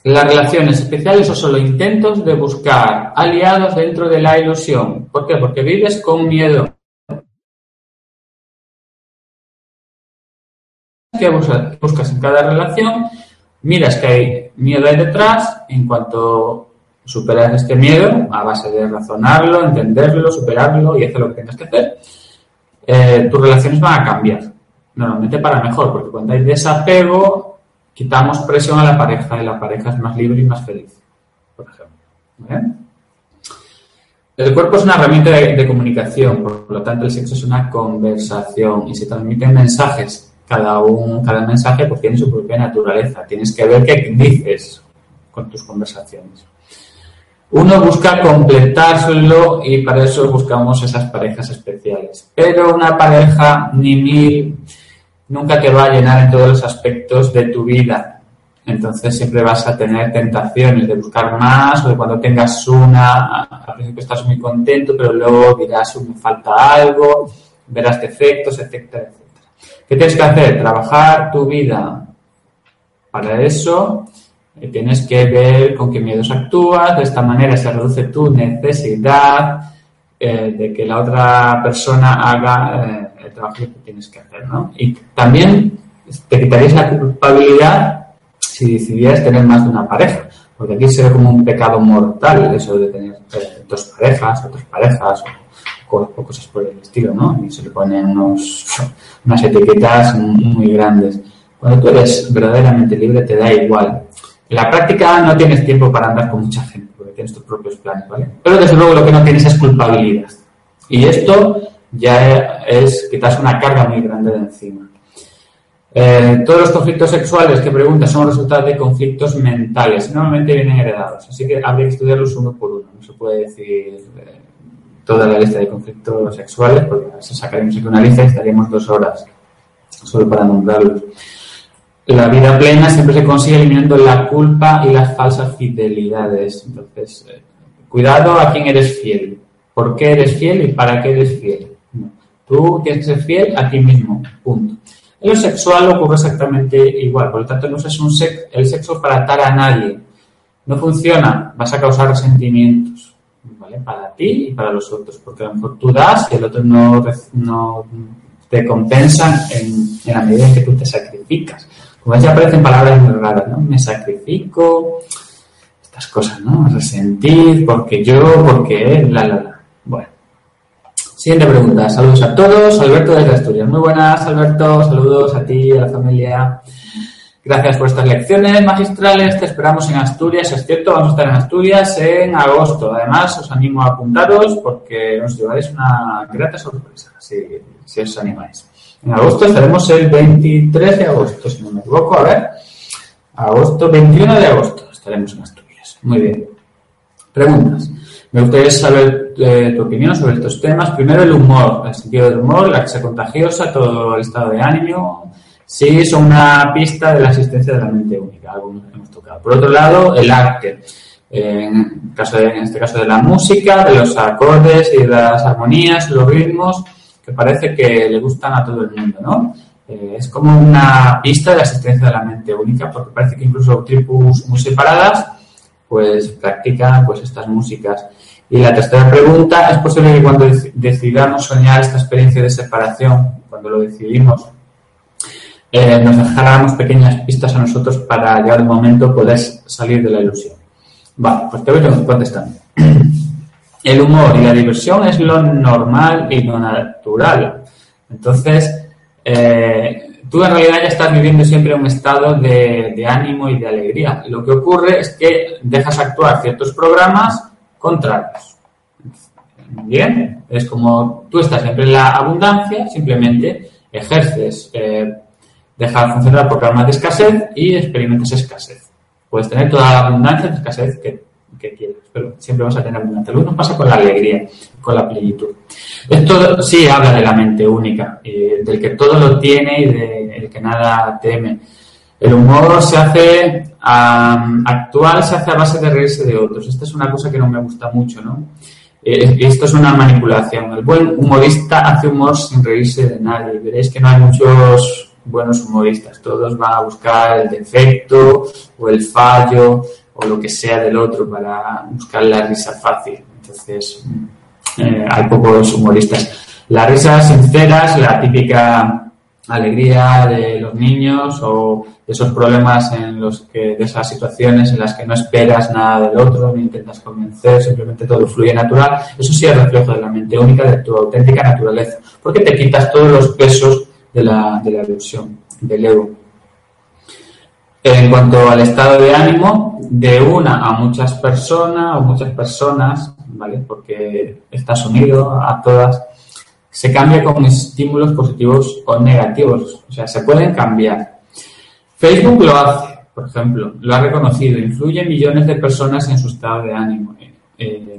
Las relaciones especiales o solo intentos de buscar aliados dentro de la ilusión. ¿Por qué? Porque vives con miedo. ¿Qué buscas en cada relación? Miras que hay miedo ahí detrás. En cuanto superas este miedo, a base de razonarlo, entenderlo, superarlo y hacer lo que tengas que hacer, eh, tus relaciones van a cambiar normalmente para mejor, porque cuando hay desapego, quitamos presión a la pareja y la pareja es más libre y más feliz, por ejemplo. El cuerpo es una herramienta de, comunicación, por lo tanto el sexo es una conversación y se transmiten mensajes. Cada, un, cada mensaje pues, tiene su propia naturaleza. Tienes que ver qué dices con tus conversaciones. Uno busca completárselo y para eso buscamos esas parejas especiales. Pero una pareja ni mil nunca te va a llenar en todos los aspectos de tu vida. Entonces siempre vas a tener tentaciones de buscar más o de cuando tengas una, al principio estás muy contento, pero luego dirás, me falta algo, verás defectos, etcétera, etcétera. ¿Qué tienes que hacer? Trabajar tu vida. Para eso eh, tienes que ver con qué miedos actúas, de esta manera se reduce tu necesidad eh, de que la otra persona haga eh, trabajo que tienes que hacer, ¿no? Y también te quitarías la culpabilidad si decidieras tener más de una pareja, porque aquí se ve como un pecado mortal eso de tener eh, dos parejas, otras parejas, o, cosas por el estilo, ¿no? Y se le ponen unos, unas etiquetas muy grandes. Cuando tú eres verdaderamente libre, te da igual. En la práctica no tienes tiempo para andar con mucha gente, porque tienes tus propios planes, ¿vale? Pero desde luego lo que no tienes es culpabilidad. Y esto ya es quitarse una carga muy grande de encima. Eh, todos los conflictos sexuales que preguntas son resultado de conflictos mentales. Normalmente vienen heredados, así que habría que estudiarlos uno por uno. No se puede decir eh, toda la lista de conflictos sexuales, porque si sacaremos aquí una lista y estaríamos dos horas solo para nombrarlos. La vida plena siempre se consigue eliminando la culpa y las falsas fidelidades. Entonces, eh, cuidado a quién eres fiel. ¿Por qué eres fiel y para qué eres fiel? Tú tienes que ser fiel a ti mismo, punto. En lo sexual ocurre exactamente igual, por lo tanto no uses un el sexo para atar a nadie. No funciona, vas a causar resentimientos, ¿vale? Para ti y para los otros, porque a lo mejor tú das y el otro no, te compensa en, la medida en que tú te sacrificas. Como ya aparecen palabras muy raras, ¿no? Me sacrifico, estas cosas, ¿no? Resentir, porque yo, porque él, la, la, la. Siguiente pregunta. Saludos a todos. Alberto desde Asturias. Muy buenas, Alberto. Saludos a ti, a la familia. Gracias por estas lecciones magistrales. Te esperamos en Asturias. Es cierto, vamos a estar en Asturias en agosto. Además, os animo a apuntaros porque os llevaréis una grata sorpresa si, si os animáis. En agosto estaremos el 23 de agosto, si no me equivoco. A ver. Agosto, 21 de agosto estaremos en Asturias. Muy bien. Preguntas. Me gustaría saber eh, tu opinión sobre estos temas. Primero, el humor, el sentido del humor, la que contagiosa, todo el estado de ánimo. Sí, son una pista de la existencia de la mente única, algo hemos tocado. Por otro lado, el arte. En, caso en este caso de la música, de los acordes y de las armonías, los ritmos, que parece que le gustan a todo el mundo, ¿no? Eh, es como una pista de la existencia de la mente única, porque parece que incluso tribus muy separadas pues practican pues estas músicas. Y la tercera pregunta, ¿es posible que cuando decidamos soñar esta experiencia de separación, cuando lo decidimos, eh, nos dejáramos pequeñas pistas a nosotros para llegar un momento poder salir de la ilusión? Vale, pues te voy contestando. El humor y la diversión es lo normal y lo natural. Entonces, eh, tú en realidad ya estás viviendo siempre un estado de, ánimo y de alegría. Y lo que ocurre es que dejas actuar ciertos programas contrarios. Bien, es como tú estás siempre en la abundancia, simplemente ejerces, eh, dejar funcionar programas de escasez y experimentas escasez. Puedes tener toda la abundancia de escasez que, que quieras, pero siempre vas a tener abundancia. Lo mismo pasa con la alegría, con la plenitud. Esto sí habla de la mente única, del que todo lo tiene y del que nada teme. El humor se hace actual, se hace a base de reírse de otros. Esta es una cosa que no me gusta mucho, ¿no? Eh, esto es una manipulación. El buen humorista hace humor sin reírse de nadie. Veréis que no hay muchos buenos humoristas. Todos van a buscar el defecto o el fallo o lo que sea del otro para buscar la risa fácil. Entonces, eh, hay pocos humoristas. Las risas sinceras, la típica alegría de los niños o esos problemas en los que, de esas situaciones en las que no esperas nada del otro, ni intentas convencer, simplemente todo fluye natural, eso sí es reflejo de la mente única, de tu auténtica naturaleza, porque te quitas todos los pesos de la, de la ilusión, del ego. En cuanto al estado de ánimo, de una a muchas personas o muchas personas, ¿vale? Porque estás unido a todas, se cambia con estímulos positivos o negativos, o sea, se pueden cambiar. Facebook lo hace, por ejemplo, lo ha reconocido, influye millones de personas en su estado de ánimo. Eh,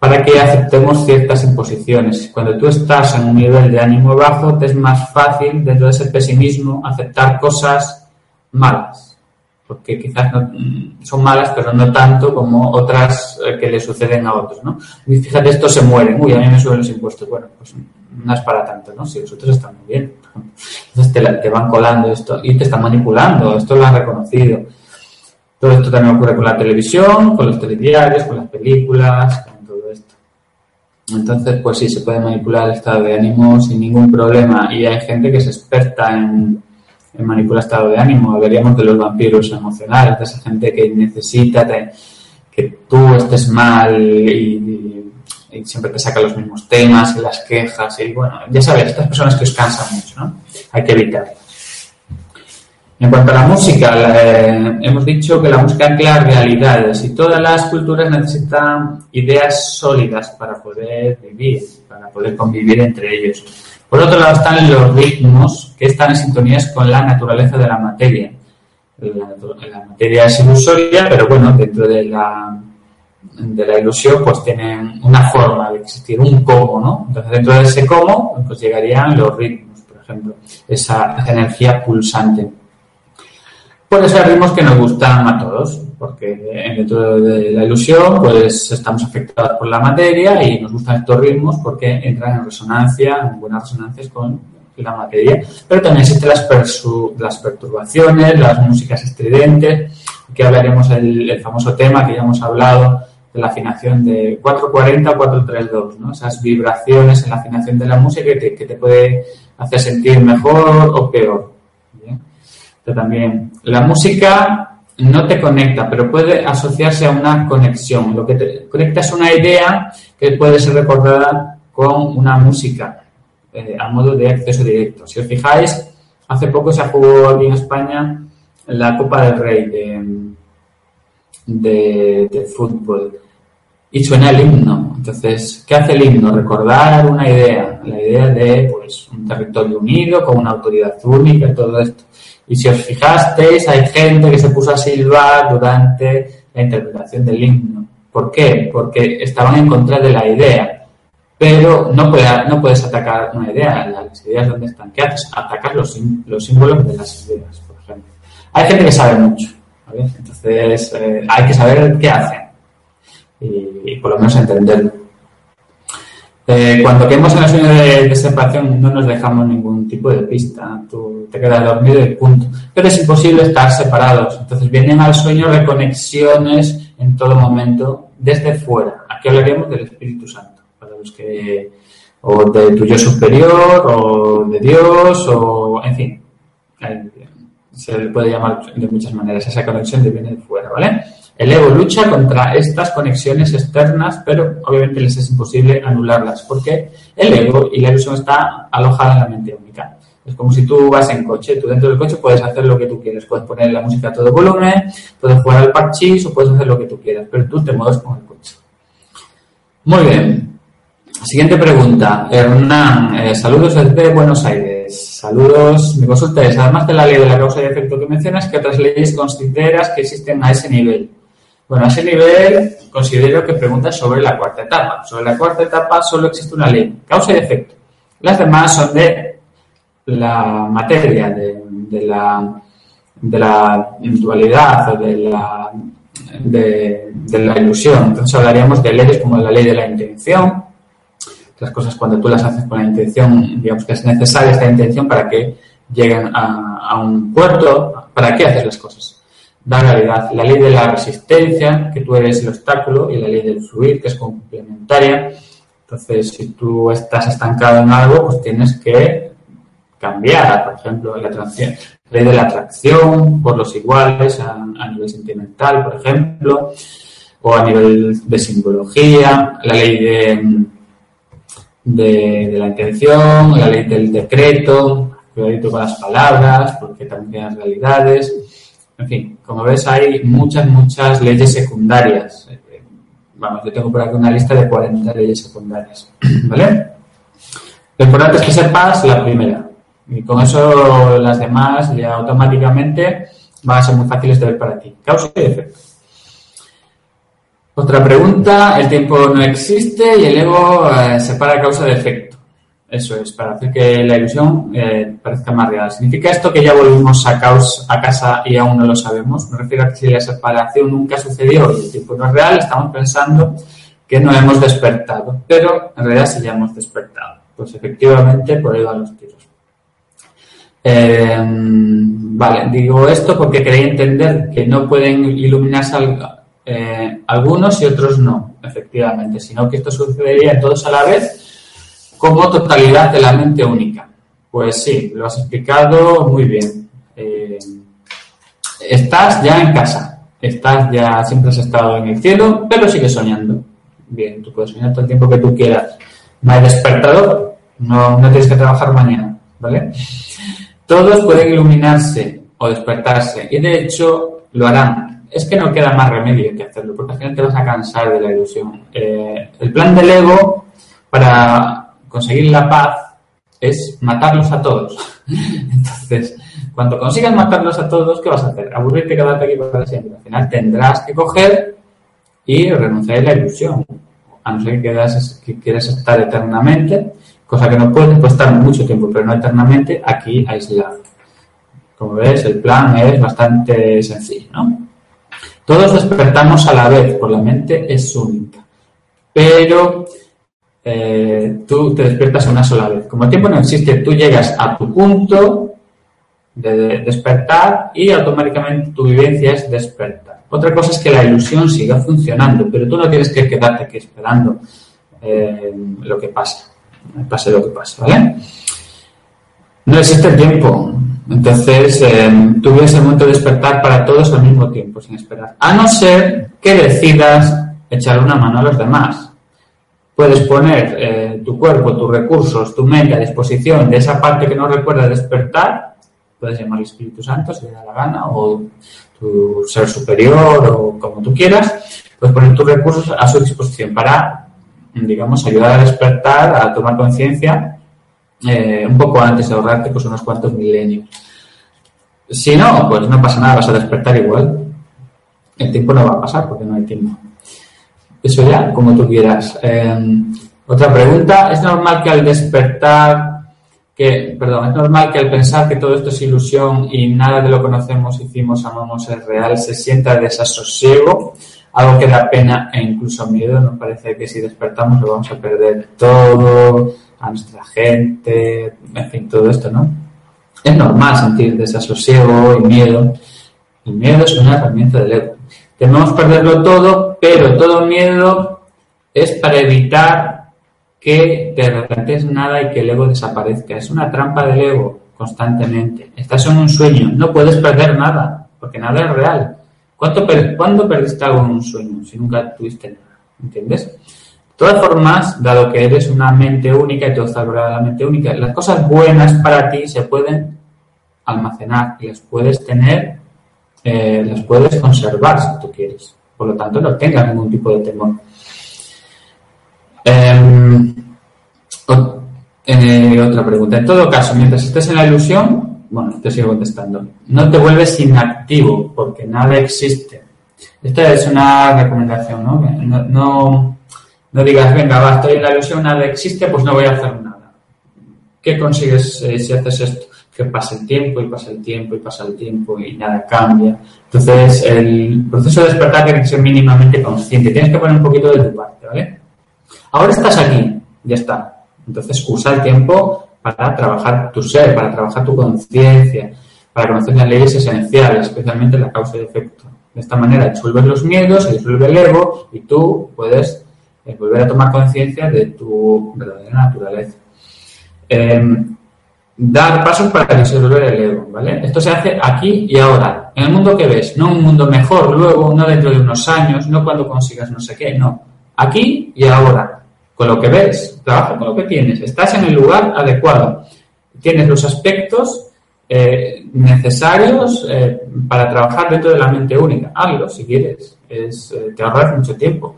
para que aceptemos ciertas imposiciones. Cuando tú estás en un nivel de ánimo bajo, te es más fácil, dentro de ese pesimismo, aceptar cosas malas, porque quizás son malas, pero no tanto como otras eh, que le suceden a otros, ¿no? Fíjate, estos se mueren, uy, a mí me suben los impuestos, bueno, pues no es para tanto, ¿no? Si los otros están muy bien, entonces te, van colando esto y te están manipulando, esto lo han reconocido. Todo esto también ocurre con la televisión, con los telediarios, con las películas, entonces, pues sí, se puede manipular el estado de ánimo sin ningún problema. Y hay gente que es experta en, manipular estado de ánimo. Hablaríamos de los vampiros emocionales, de esa gente que necesita que tú estés mal y, siempre te saca los mismos temas y las quejas. Y bueno, ya sabes, estas personas que os cansan mucho, ¿no? Hay que evitarlas. En cuanto a la música, eh, hemos dicho que la música ancla realidades y todas las culturas necesitan ideas sólidas para poder vivir, para poder convivir entre ellos. Por otro lado están los ritmos que están en sintonía con la naturaleza de la materia. La, materia es ilusoria, pero bueno, dentro de la, de la ilusión pues tienen una forma de existir, un cómo, ¿no? Entonces dentro de ese cómo pues llegarían los ritmos, por ejemplo, esa energía pulsante. Puede ser ritmos que nos gustan a todos, porque dentro de la ilusión, pues estamos afectados por la materia y nos gustan estos ritmos porque entran en resonancia, en buenas resonancias con la materia. Pero también existen las, las perturbaciones, las músicas estridentes. Aquí hablaremos del famoso tema que ya hemos hablado de la afinación de 440 432, ¿no? Esas vibraciones en la afinación de la música que te, que te puede hacer sentir mejor o peor también la música no te conecta, pero puede asociarse a una conexión. Lo que te conecta es una idea que puede ser recordada con una música eh, a modo de acceso directo. Si os fijáis, hace poco se jugado aquí en España la Copa del Rey de, de fútbol y suena el himno. Entonces, ¿qué hace el himno? Recordar una idea, la idea de pues, un territorio unido, con una autoridad única todo esto. Y si os fijasteis, hay gente que se puso a silbar durante la interpretación del himno. ¿Por qué? Porque estaban en contra de la idea. Pero no, puedes atacar una idea, las ideas dónde están. ¿Qué haces? Atacar los, los símbolos de las ideas, por ejemplo. Hay gente que sabe mucho, Entonces, eh, hay que saber qué hacen y, por lo menos entenderlo. Eh, cuando caemos en el sueño de, separación no nos dejamos ningún tipo de pista, tú te quedas dormido y punto. Pero es imposible estar separados. Entonces vienen al sueño reconexiones en todo momento desde fuera. Aquí hablaríamos del Espíritu Santo, los que o de tu yo superior, o de Dios, o en fin. Se le puede llamar de muchas maneras. Esa conexión de viene de fuera, ¿vale? El ego lucha contra estas conexiones externas, pero obviamente les es imposible anularlas, porque el ego y la ilusión está alojada en la mente única. Es como si tú vas en coche, tú dentro del coche puedes hacer lo que tú quieres, puedes poner la música a todo volumen, puedes jugar al parchís o puedes hacer lo que tú quieras, pero tú te mueves con el coche. Muy bien. Siguiente pregunta. Hernán, eh, saludos desde Buenos Aires. Saludos. Mi consulta es, además de la ley de la causa y efecto que mencionas, ¿qué otras leyes consideras que existen a ese nivel? Bueno, a ese nivel considero que preguntas sobre la cuarta etapa. Sobre la cuarta etapa solo existe una ley, causa y efecto. Las demás son de la materia, de, la, de la dualidad o de la, de, la ilusión. Entonces hablaríamos de leyes como la ley de la intención. Las cosas cuando tú las haces con la intención, digamos que es necesaria esta intención para que lleguen a, a un puerto. ¿Para qué haces las cosas? da realidad. La ley de la resistencia, que tú eres el obstáculo, y la ley del fluir, que es complementaria. Entonces, si tú estás estancado en algo, pues tienes que cambiar. Por ejemplo, la ley de la atracción por los iguales a, nivel sentimental, por ejemplo, o a nivel de simbología, la ley de, de, la intención, la ley del decreto, cuidadito con las palabras, porque también hay realidades en fin, como ves, hay muchas, muchas leyes secundarias. Vamos, yo tengo por aquí una lista de 40 leyes secundarias. ¿Vale? Lo importante es que sepas la primera. Y con eso las demás ya automáticamente van a ser muy fáciles de ver para ti. Causa y efecto. Otra pregunta, el tiempo no existe y el ego eh, separa causa de efecto. Eso es, para hacer que la ilusión eh, parezca más real. ¿Significa esto que ya volvimos a, caos, a casa y aún no lo sabemos? Me refiero a que si la separación nunca sucedió y el tiempo no es real, estamos pensando que no hemos despertado, pero en realidad sí ya hemos despertado. Pues efectivamente, por ahí van los tiros. Eh, vale, digo esto porque quería entender que no pueden iluminarse eh, algunos y otros no, efectivamente, sino que esto sucedería todos a la vez como totalidad de la mente única. Pues sí, lo has explicado muy bien. Eh, estás ya en casa, estás ya, siempre has estado en el cielo, pero sigues soñando. Bien, tú puedes soñar todo el tiempo que tú quieras. No hay despertador, no, no tienes que trabajar mañana, ¿vale? Todos pueden iluminarse o despertarse y de hecho lo harán. Es que no queda más remedio que hacerlo, porque al final te vas a cansar de la ilusión. Eh, el plan del ego para conseguir la paz es matarlos a todos. Entonces, cuando consigas matarlos a todos, ¿qué vas a hacer? Aburrirte quedarte aquí para siempre. Al final tendrás que coger y renunciar a la ilusión. A no ser que, que quieras estar eternamente, cosa que no puedes, puedes estar mucho tiempo, pero no eternamente, aquí aislado. Como ves, el plan es bastante sencillo, ¿no? Todos despertamos a la vez, por la mente es única. Pero eh, tú te despiertas una sola vez. Como el tiempo no existe, tú llegas a tu punto de despertar y automáticamente tu vivencia es despertar. Otra cosa es que la ilusión siga funcionando, pero tú no tienes que quedarte aquí esperando eh, lo que pasa, pase lo que pase, ¿vale? No existe el tiempo, entonces eh, tú ves el momento de despertar para todos al mismo tiempo, sin esperar. A no ser que decidas echar una mano a los demás. Puedes poner eh, tu cuerpo, tus recursos, tu mente a disposición de esa parte que no recuerda despertar, puedes llamar Espíritu Santo si le da la gana, o tu ser superior, o como tú quieras, puedes poner tus recursos a su disposición para, digamos, ayudar a despertar, a tomar conciencia eh, un poco antes de ahorrarte pues unos cuantos milenios. Si no, pues no pasa nada, vas a despertar igual. El tiempo no va a pasar porque no hay tiempo. Eso ya, como tú quieras. Em, otra pregunta, ¿es normal que al despertar, que, perdón, es normal que al pensar que todo esto es ilusión y nada de lo conocemos, hicimos, amamos es real, se sienta desasosiego? algo que da pena e incluso miedo. Nos parece que si despertamos lo vamos a perder todo, a nuestra gente, en fin, todo esto, ¿no? Es normal sentir desasosiego y miedo. El miedo es una herramienta del ego. Tememos perderlo todo, pero todo miedo es para evitar que te replantees nada y que el ego desaparezca. Es una trampa del ego constantemente. Estás en un sueño, no puedes perder nada, porque nada es real. ¿Cuánto ¿Cuándo perdiste algo en un sueño si nunca tuviste nada? ¿Entiendes? Todas formas, dado que eres una mente única y todo está la mente única, las cosas buenas para ti se pueden almacenar y las puedes tener, eh, las puedes conservar si tú quieres. Por lo tanto, no tengas ningún tipo de temor. Em, eh, otra pregunta. En todo caso, mientras estés en la ilusión, bueno, te sigo contestando, no te vuelves inactivo porque nada existe. Esta es una recomendación, ¿no? No, no, digas, venga, estoy en la ilusión, nada existe, pues no voy a hacer nada. ¿Qué consigues eh, si haces esto? Que pasa el tiempo y pasa el tiempo y pasa el tiempo y nada cambia. Entonces, el proceso de despertar tiene que ser mínimamente consciente. Tienes que poner un poquito de tu parte, ¿vale? Ahora estás aquí, ya está. Entonces usa el tiempo para trabajar tu ser, para trabajar tu conciencia, para conocer las leyes esenciales, especialmente la causa y efecto. De esta manera disuelves los miedos, se disuelve el ego y tú puedes eh, volver a tomar conciencia de tu verdadera naturaleza. Em, dar pasos para disolver el ego, ¿vale? Esto se hace aquí y ahora, en el mundo que ves, no un mundo mejor luego, no dentro de unos años, no cuando consigas no sé qué, no. Aquí y ahora con lo que ves, trabaja con lo que tienes, estás en el lugar adecuado, tienes los aspectos eh, necesarios eh, para trabajar dentro de la mente única. Hazlo si quieres, es, eh, mucho tiempo.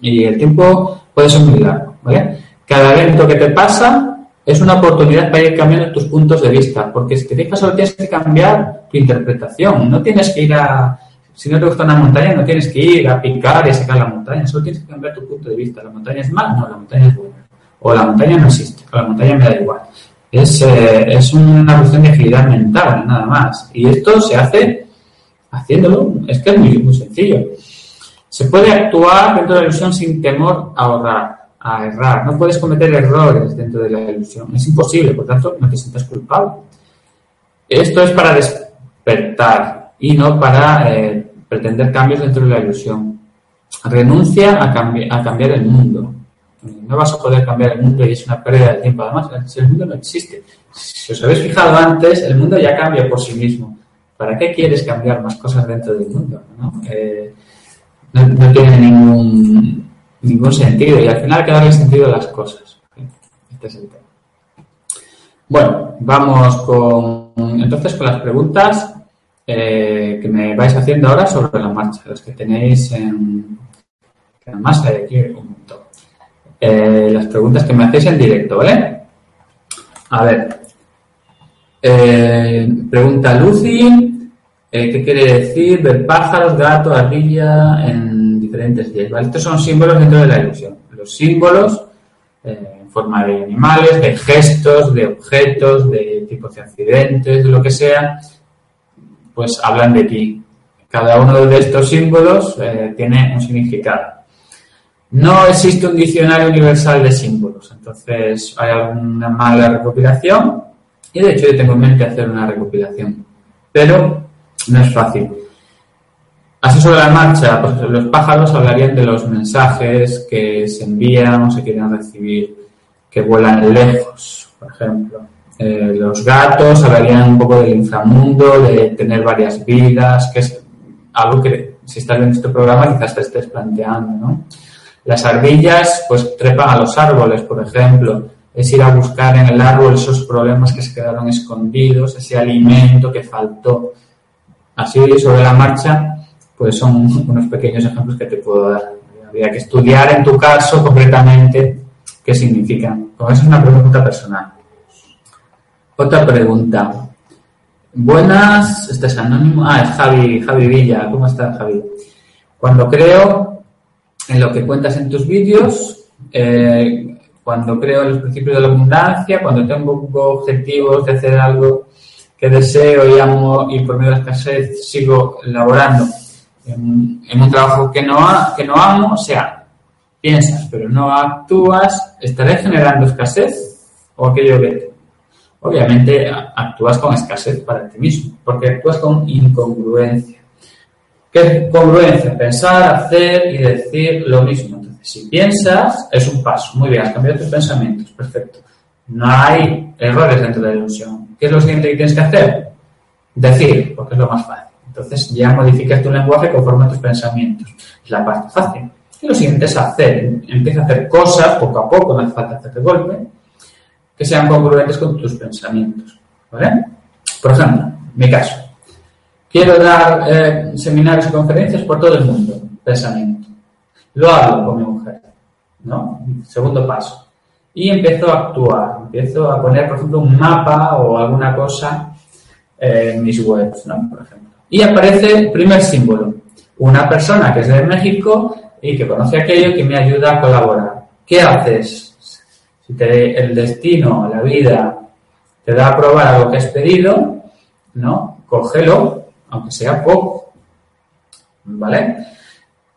Y el tiempo puede ser muy largo, ¿vale? Cada evento que te pasa es una oportunidad para ir cambiando tus puntos de vista, porque si te fijas solo tienes que cambiar tu interpretación, no tienes que ir a, si no te gusta una montaña, no tienes que ir a picar y sacar la montaña, solo tienes que cambiar tu punto de vista. ¿La montaña es mala? No, la montaña es buena. O la montaña no existe, o la montaña me da igual. Es, eh, es una cuestión de agilidad mental, nada más. Y esto se hace haciéndolo, es que es muy, muy sencillo. Se puede actuar dentro de la ilusión sin temor a ahorrar, a errar. No puedes cometer errores dentro de la ilusión. Es imposible, por tanto, no te sientas culpable. Esto es para despertar, y no para eh, pretender cambios dentro de la ilusión. Renuncia a, cambiar el mundo. No vas a poder cambiar el mundo y es una pérdida de tiempo. Además, el mundo no existe. Si os habéis fijado antes, el mundo ya cambia por sí mismo. ¿Para qué quieres cambiar más cosas dentro del mundo? Eh, tiene ningún, ningún sentido y al final hay que sentido a las cosas. Este es el tema. Bueno, vamos con entonces con las preguntas eh, que me vais haciendo ahora sobre la marcha, los que tenéis en, además hay aquí un montón. Eh, las preguntas que me hacéis en directo, ¿vale? A ver. Eh, pregunta Lucy, ¿qué quiere decir ver pájaros, gato, ardilla en diferentes días? ¿vale? Estos son símbolos dentro de la ilusión. Los símbolos en forma de animales, de gestos, de objetos, de tipos de accidentes, de lo que sea, pues hablan de ti. Cada uno de estos símbolos eh, tiene un significado. No existe un diccionario universal de símbolos, entonces hay alguna mala recopilación y de hecho yo tengo en mente hacer una recopilación, pero no es fácil. Así sobre la marcha, pues los pájaros hablarían de los mensajes que se envían o se quieren recibir, que vuelan lejos, por ejemplo. Eh, los gatos hablarían un poco del inframundo, de tener varias vidas, que es algo que si estás en este programa quizás te estés planteando, ¿no? Las ardillas pues trepan a los árboles, por ejemplo, es ir a buscar en el árbol esos problemas que se quedaron escondidos, ese alimento que faltó. Así sobre la marcha, pues son unos pequeños ejemplos que te puedo dar. Habría que estudiar en tu caso concretamente qué significan. Como eso es una pregunta personal. Otra pregunta. Buenas, este es anónimo. Ah, es Javi, Javi Villa. ¿Cómo estás, Javi? Cuando creo en lo que cuentas en tus vídeos, eh, cuando creo en los principios de la abundancia, cuando tengo objetivos de hacer algo deseo y amo y por medio de la escasez sigo elaborando en, un trabajo que no, que no amo, o sea, piensas pero no actúas, ¿estaré generando escasez o aquello que Obviamente actúas con escasez para ti mismo, porque actúas con incongruencia. ¿Qué es congruencia? Pensar, hacer y decir lo mismo. Entonces, si piensas, es un paso. Muy bien, has cambiado tus pensamientos. Perfecto. No hay errores dentro de la ilusión. ¿Qué es lo siguiente que tienes que hacer? Decir, porque es lo más fácil. Entonces ya modificas tu lenguaje conforme a tus pensamientos. Es la parte fácil. Y lo siguiente es hacer. Empieza a hacer cosas poco a poco, no hace falta hacer de golpe, que sean congruentes con tus pensamientos. ¿Vale? Por ejemplo, mi caso. Quiero dar eh, seminarios y conferencias por todo el mundo. Pensamiento. Lo hablo con mi mujer. ¿no? Segundo paso. Y empiezo a actuar. Empiezo a poner, por ejemplo, un mapa o alguna cosa en mis webs, ¿no? Por ejemplo. Y aparece el primer símbolo. Una persona que es de México y que conoce aquello que me ayuda a colaborar. ¿Qué haces? Si te, el destino, la vida, te da a probar algo que has pedido, ¿no? Cógelo, aunque sea poco. ¿Vale?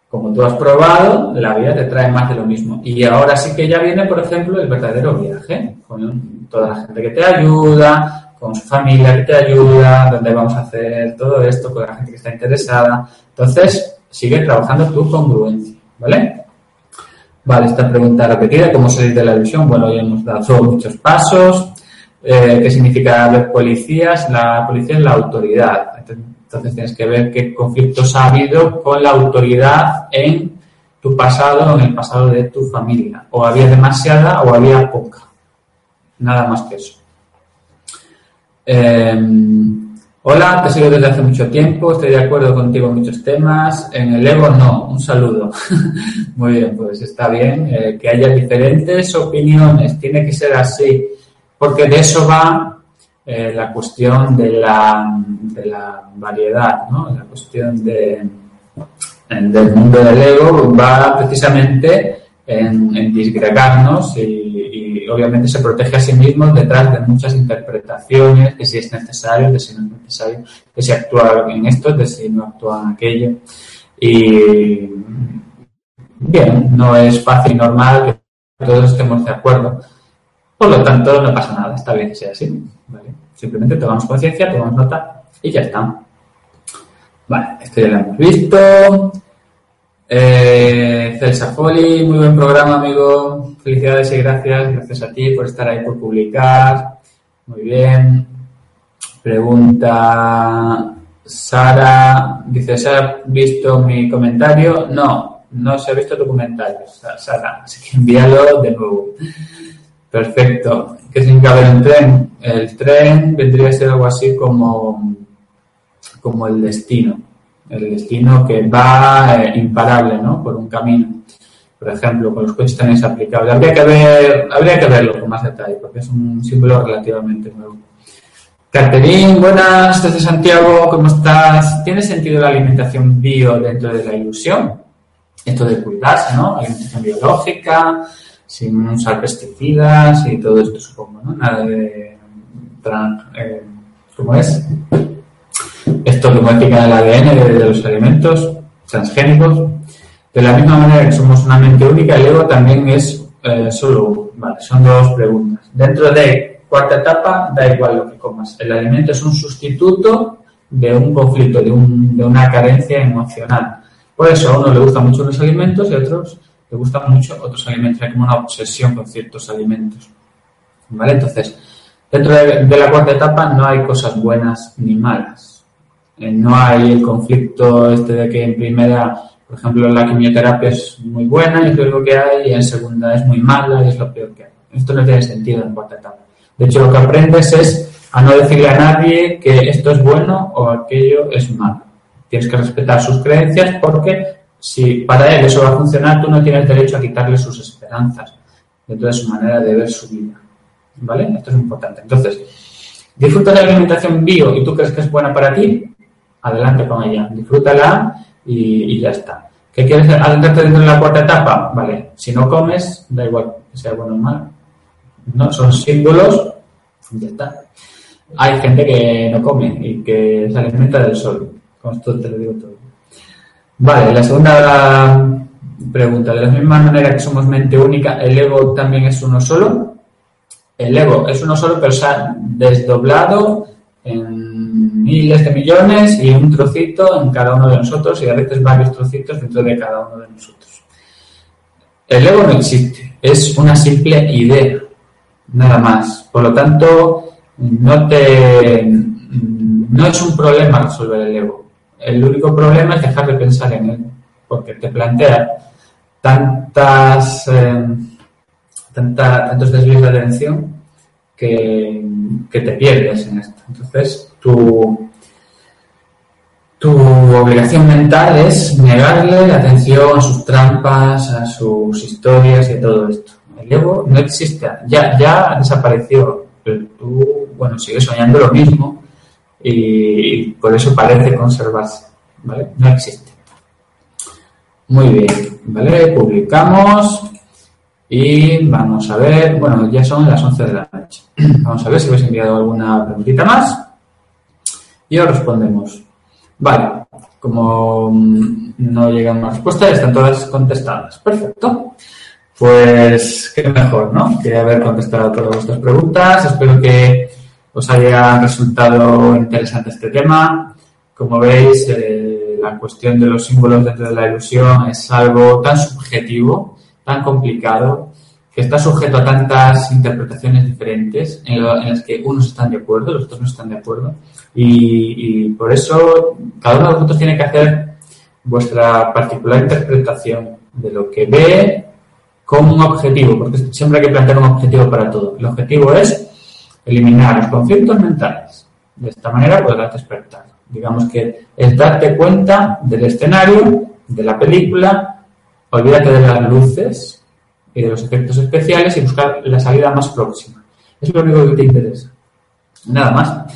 Como tú has probado, la vida te trae más de lo mismo. Y ahora sí que ya viene, por ejemplo, el verdadero viaje, con toda la gente que te ayuda, con su familia que te ayuda, donde vamos a hacer todo esto, con la gente que está interesada. Entonces, sigue trabajando tu congruencia, ¿vale? Vale, esta pregunta repetida, ¿cómo salir de la ilusión? Bueno, ya hemos dado muchos pasos. Eh, ¿Qué significa ver policías? La policía es la autoridad. Tienes que ver qué conflictos ha habido con la autoridad en tu pasado en el pasado de tu familia. O había demasiada o había poca. Nada más que eso. Eh, Hola, te sigo desde hace mucho tiempo, estoy de acuerdo contigo en muchos temas. En el ego no, un saludo. Muy bien, pues está bien eh, que haya diferentes opiniones, tiene que ser así, porque de eso va eh, la cuestión de la, de la variedad, ¿no? La cuestión de, del mundo del ego va precisamente en, en disgregarnos y obviamente se protege a sí mismo detrás de muchas interpretaciones, de si es necesario, de si no es necesario, de si actúa en esto, de si no actúa en aquello. Y bien, no es fácil y normal que todos estemos de acuerdo. Por lo tanto, no pasa nada, está bien que sea así. Simplemente tomamos conciencia, tomamos nota y ya está. Vale, esto ya lo hemos visto. Eh, Celsa Foli, muy buen programa, amigo. Felicidades y gracias. Gracias a ti por estar ahí, por publicar. Muy bien. Pregunta Sara. Dice, ¿se ha visto mi comentario? No, no se ha visto tu comentario, Sara. Así que envíalo de nuevo. Perfecto. ¿Qué significa ver un tren? El tren vendría a ser algo así como, como el destino el destino que va eh, imparable, ¿no? Por un camino. Por ejemplo, con los coches también es aplicable. Habría que ver, habría que verlo con más detalle, porque es un símbolo relativamente nuevo. Catherine, buenas, desde Santiago, ¿cómo estás? ¿Tiene sentido la alimentación bio dentro de la ilusión? Esto de cuidarse, ¿no? Alimentación biológica, sin usar pesticidas y todo esto, supongo, ¿no? Nada de... Eh, ¿Cómo es? esto que modifica el ADN de, los alimentos transgénicos. De la misma manera que somos una mente única, el ego también es eh, solo Vale, son dos preguntas. Dentro de cuarta etapa, da igual lo que comas. El alimento es un sustituto de un conflicto, de, de una carencia emocional. Por eso a uno le gustan mucho los alimentos y a otros le gustan mucho otros alimentos. Hay como una obsesión con ciertos alimentos. ¿Vale? Entonces, dentro de la cuarta etapa no hay cosas buenas ni malas eh, no hay el conflicto este de que en primera, por ejemplo, la quimioterapia es muy buena y es lo que hay, y en segunda es muy mala y es lo peor que hay. Esto no tiene sentido en cuarta etapa. De hecho, lo que aprendes es a no decirle a nadie que esto es bueno o aquello es malo. Tienes que respetar sus creencias porque si para él eso va a funcionar, tú no tienes derecho a quitarle sus esperanzas dentro de su manera de ver su vida. ¿Vale? Esto es importante. Entonces, disfruta de la alimentación bio y tú crees que es buena para ti, adelante con ella, disfrútala y, ya está. ¿Qué quieres adentrarte dentro de la cuarta etapa? Vale, si no comes, da igual que sea bueno o malo. No, son símbolos, ya está. Hay gente que no come y que se alimenta del sol. Con esto te lo digo todo. Vale, la segunda pregunta. De la misma manera que somos mente única, ¿el ego también es uno solo? El ego es uno solo, pero se ha desdoblado en miles de millones y un trocito en cada uno de nosotros y a veces varios trocitos dentro de cada uno de nosotros. El ego no existe, es una simple idea, nada más. Por lo tanto, no te no es un problema resolver el ego. El único problema es dejar de pensar en él, porque te plantea tantas, eh, tantos desvíos de atención que, te pierdes en esto. Entonces, tu, tu obligación mental es negarle la atención a sus trampas, a sus historias y a todo esto. El ego no existe, ya, ya desapareció, pero tú, bueno, sigues soñando lo mismo y por eso parece conservarse, ¿vale? No existe. Muy bien, ¿vale? Publicamos y vamos a ver, bueno, ya son las 11 de la noche. Vamos a ver si habéis enviado alguna preguntita más y os respondemos. Vale, como no llegan más respuestas, están todas contestadas. Perfecto. Pues qué mejor, ¿no? Que haber contestado todas vuestras preguntas. Espero que os haya resultado interesante este tema. Como veis, eh, la cuestión de los símbolos dentro de la ilusión es algo tan subjetivo, tan complicado, que está sujeto a tantas interpretaciones diferentes en, las que unos están de acuerdo, los otros no están de acuerdo. Y, por eso cada uno de vosotros tiene que hacer vuestra particular interpretación de lo que ve como un objetivo, porque siempre hay que plantear un objetivo para todo. El objetivo es eliminar los conflictos mentales. De esta manera podrás despertar. Digamos que es darte cuenta del escenario, de la película, olvídate de las luces y de los efectos especiales y buscar la salida más próxima. Es lo único que te interesa. Nada más.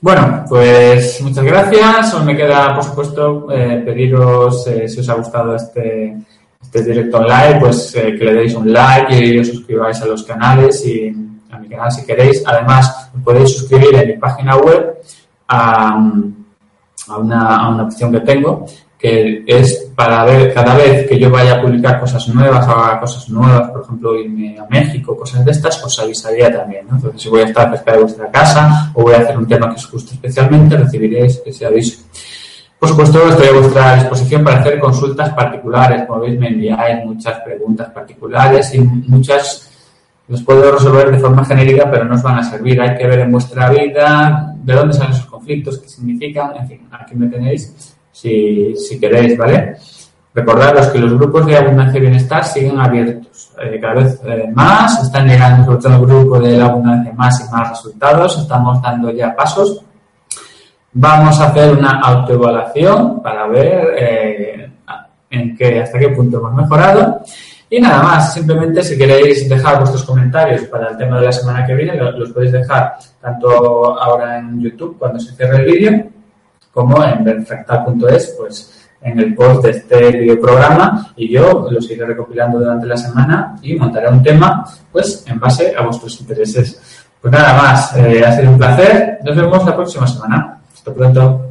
Bueno, pues muchas gracias. Solo me queda, por supuesto, eh, pediros eh, si os ha gustado este, este directo online, pues eh, que le deis un like y os suscribáis a los canales y a mi canal si queréis. Además, podéis suscribir en mi página web a, una, opción que tengo que es para ver cada vez que yo vaya a publicar cosas nuevas haga cosas nuevas, por ejemplo, irme a México, cosas de estas, os avisaría también. Entonces, si voy a estar cerca de vuestra casa o voy a hacer un tema que os guste especialmente, recibiréis ese aviso. Por supuesto, estoy a vuestra disposición para hacer consultas particulares. Como veis, me enviáis muchas preguntas particulares y muchas los puedo resolver de forma genérica, pero no os van a servir. Hay que ver en vuestra vida de dónde salen esos conflictos, qué significan, en fin, aquí me tenéis si, si queréis, ¿vale? Recordaros que los grupos de abundancia y bienestar siguen abiertos. Eh, cada vez eh, más están llegando, sobre todo el grupo de la abundancia, más y más resultados. Estamos dando ya pasos. Vamos a hacer una autoevaluación para ver eh, en qué, hasta qué punto hemos mejorado. Y nada más, simplemente si queréis dejar vuestros comentarios para el tema de la semana que viene, los podéis dejar tanto ahora en YouTube cuando se cierre el vídeo, como en benfractal.es, pues en el post de este videoprograma y yo los iré recopilando durante la semana y montaré un tema pues en base a vuestros intereses. Pues nada más, eh, ha sido un placer. Nos vemos la próxima semana. Hasta pronto.